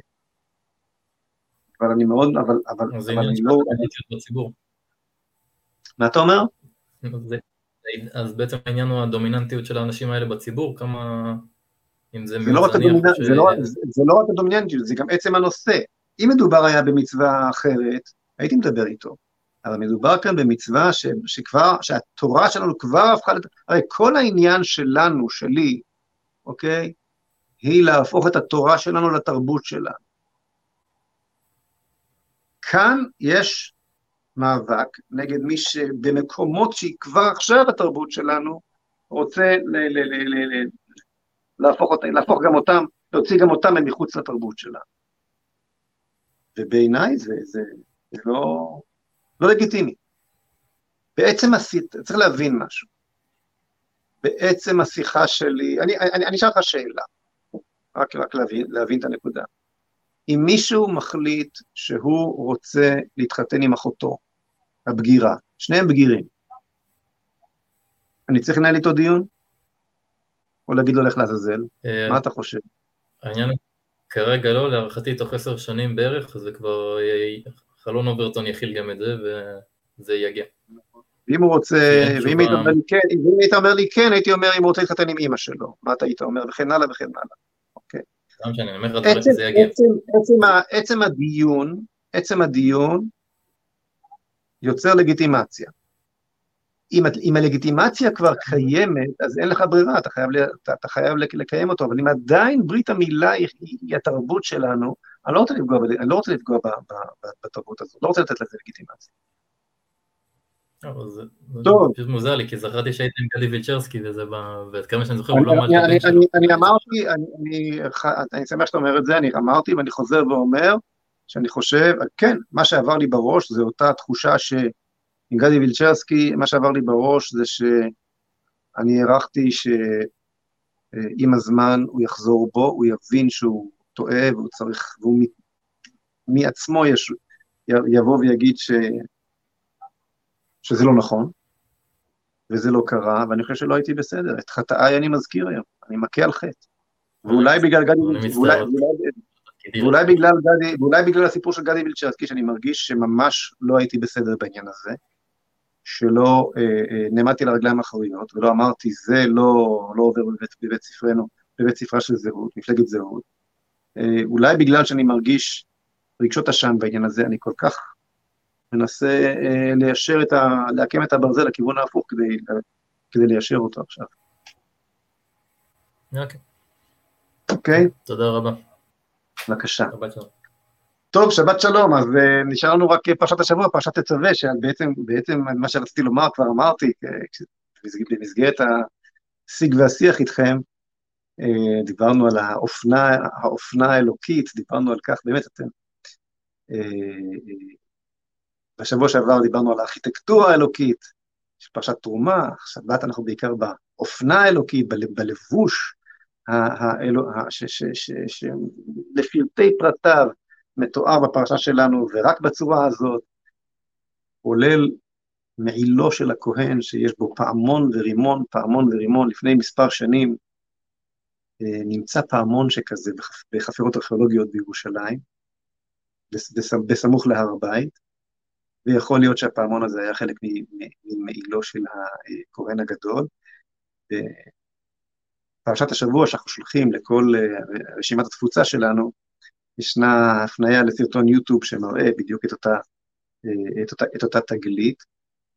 אבל אני מאוד, אבל, אבל, אבל אני לא... בציבור. מה אתה אומר?
זה, אז בעצם העניין הוא הדומיננטיות של האנשים האלה בציבור, כמה... אם זה...
זה לא, הדומיננ... ש... זה, לא, זה, זה לא רק הדומיננטיות, זה גם עצם הנושא. אם מדובר היה במצווה אחרת, הייתי מדבר איתו. אבל מדובר כאן במצווה ש, שכבר, שהתורה שלנו כבר הפכה, לת... הרי כל העניין שלנו, שלי, אוקיי, היא להפוך את התורה שלנו לתרבות שלנו. כאן יש מאבק נגד מי שבמקומות שהיא כבר עכשיו התרבות שלנו, רוצה ל- ל- ל- ל- ל- להפוך, אותה, להפוך גם אותם, להוציא גם אותם מחוץ לתרבות שלנו. ובעיניי זה, זה, זה לא, לא לגיטימי. בעצם עשית, צריך להבין משהו. בעצם השיחה שלי, אני, אני, אני אשאל לך שאלה, רק, רק להבין, להבין את הנקודה. אם מישהו מחליט שהוא רוצה להתחתן עם אחותו, הבגירה, שניהם בגירים, אני צריך לנהל איתו דיון? או להגיד לו לך לעזאזל? אה, מה אתה חושב?
העניין כרגע לא, להערכתי תוך עשר שנים בערך, זה כבר, חלון אוברטון יכיל גם את זה, וזה יגיע.
ואם הוא רוצה, ואם היית אומר לי כן, אם היית אומר לי כן, הייתי אומר אם הוא רוצה להתחתן עם אימא שלו, מה אתה היית אומר, וכן הלאה וכן הלאה. אוקיי. עצם הדיון, עצם הדיון יוצר לגיטימציה. אם, אם הלגיטימציה כבר קיימת, אז אין לך ברירה, אתה חייב, אתה, אתה חייב לקיים אותו, אבל אם עדיין ברית המילה היא, היא התרבות שלנו, אני לא רוצה לפגוע, אני לא רוצה לפגוע ב, ב, ב, בתרבות הזאת, לא רוצה לתת לזה לגיטימציה.
זה פשוט מוזר לי, כי זכרתי שהייתי עם גדי וילצ'רסקי, ועד כמה שאני זוכר, הוא לא עמד את
שלו. אני אמרתי, אני שמח שאתה אומר את זה, אני אמרתי ואני חוזר ואומר, שאני חושב, כן, מה שעבר לי בראש זה אותה תחושה ש... עם גדי וילצ'רסקי, מה שעבר לי בראש זה שאני הערכתי שעם הזמן הוא יחזור בו, הוא יבין שהוא טועה והוא צריך, והוא מעצמו יש, יבוא ויגיד ש, שזה לא נכון, וזה לא קרה, ואני חושב שלא הייתי בסדר. את חטאיי אני מזכיר היום, אני מכה על חטא. ואולי בגלל גדי, ואולי, ואולי בגלל גדי, ואולי בגלל הסיפור של גדי וילצ'רסקי, שאני מרגיש שממש לא הייתי בסדר בעניין הזה, שלא אה, אה, נעמדתי לרגליים האחוריות ולא אמרתי זה לא, לא עובר בבית, בבית ספרנו, בבית ספרה של זהות, מפלגת זהות. אה, אולי בגלל שאני מרגיש רגשות עשן בעניין הזה, אני כל כך מנסה אה, ליישר את ה... לעקם את הברזל לכיוון ההפוך כדי, כדי ליישר אותו עכשיו.
אוקיי.
אוקיי?
תודה רבה.
בבקשה. טוב, שבת שלום, אז uh, נשאר לנו רק פרשת השבוע, פרשת תצווה, שבעצם בעצם מה שרציתי לומר כבר אמרתי, במסגרת השיג והשיח איתכם, דיברנו על האופנה, האופנה האלוקית, דיברנו על כך, באמת אתם, uh, בשבוע שעבר דיברנו על הארכיטקטורה האלוקית, של פרשת תרומה, שבת אנחנו בעיקר באופנה האלוקית, בלבוש, שלפרטי פרטיו מתואר בפרשה שלנו, ורק בצורה הזאת, כולל מעילו של הכהן, שיש בו פעמון ורימון, פעמון ורימון, לפני מספר שנים, אה, נמצא פעמון שכזה בחפירות ארכיאולוגיות בירושלים, בסמוך להר הבית, ויכול להיות שהפעמון הזה היה חלק ממעילו של הכהן הגדול. פרשת השבוע שאנחנו שולחים לכל אה, רשימת התפוצה שלנו, ישנה הפניה לסרטון יוטיוב שמראה בדיוק את אותה, אה, את אותה, את אותה תגלית.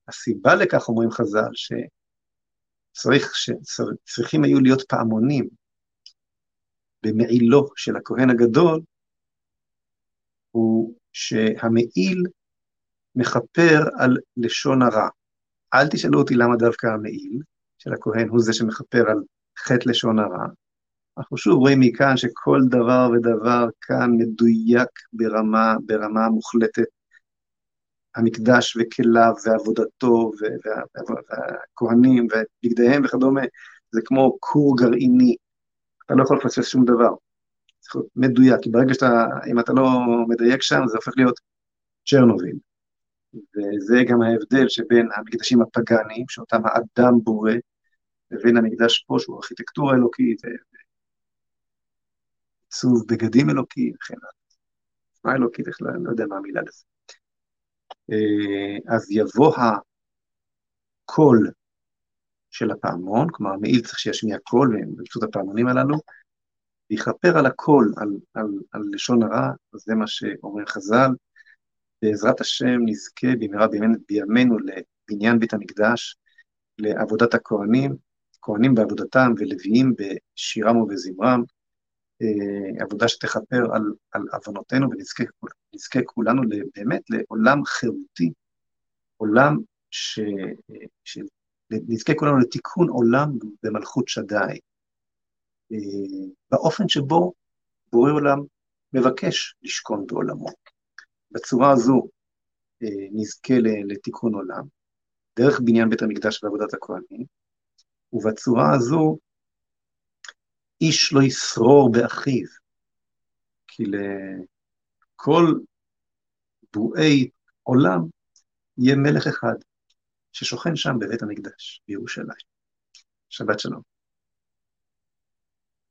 הסיבה לכך, אומרים חז"ל, שצריך, שצריכים היו להיות פעמונים במעילו של הכהן הגדול, הוא שהמעיל מכפר על לשון הרע. אל תשאלו אותי למה דווקא המעיל של הכהן הוא זה שמכפר על חטא לשון הרע. אנחנו שוב רואים מכאן שכל דבר ודבר כאן מדויק ברמה, ברמה מוחלטת. המקדש וכליו ועבודתו והכהנים ובגדיהם וכדומה, זה כמו כור גרעיני, אתה לא יכול לפספס שום דבר. צריך להיות מדויק, כי ברגע שאתה, אם אתה לא מדייק שם, זה הופך להיות צ'רנוביל. וזה גם ההבדל שבין המקדשים הפגאניים, שאותם האדם בורא, לבין המקדש פה, שהוא ארכיטקטורה אלוקית, עיצוב בגדים אלוקי וכן הלאה. מה אלוקית בכלל, אני לא יודע מה המילה לזה. אה, אז יבוא הקול של הפעמון, כלומר המעיל צריך שישמיע קול באמצעות הפעמונים הללו, ויכפר על הקול, על, על, על לשון הרע, זה מה שאומר חז"ל, בעזרת השם נזכה במהרה בימינו לבניין בית המקדש, לעבודת הכהנים, כהנים בעבודתם ולוויים בשירם ובזמרם, אה, עבודה שתכפר על, על עוונותינו ונזכה כולנו באמת לעולם חירותי, עולם ש... ש... נזכה כולנו לתיקון עולם במלכות שדי, אה, באופן שבו בורא עולם מבקש לשכון בעולמו. בצורה הזו אה, נזכה לתיקון עולם, דרך בניין בית המקדש ועבודת הכהנים, ובצורה הזו איש לא ישרור באחיו, כי לכל בואי עולם יהיה מלך אחד ששוכן שם בבית המקדש בירושלים. שבת שלום.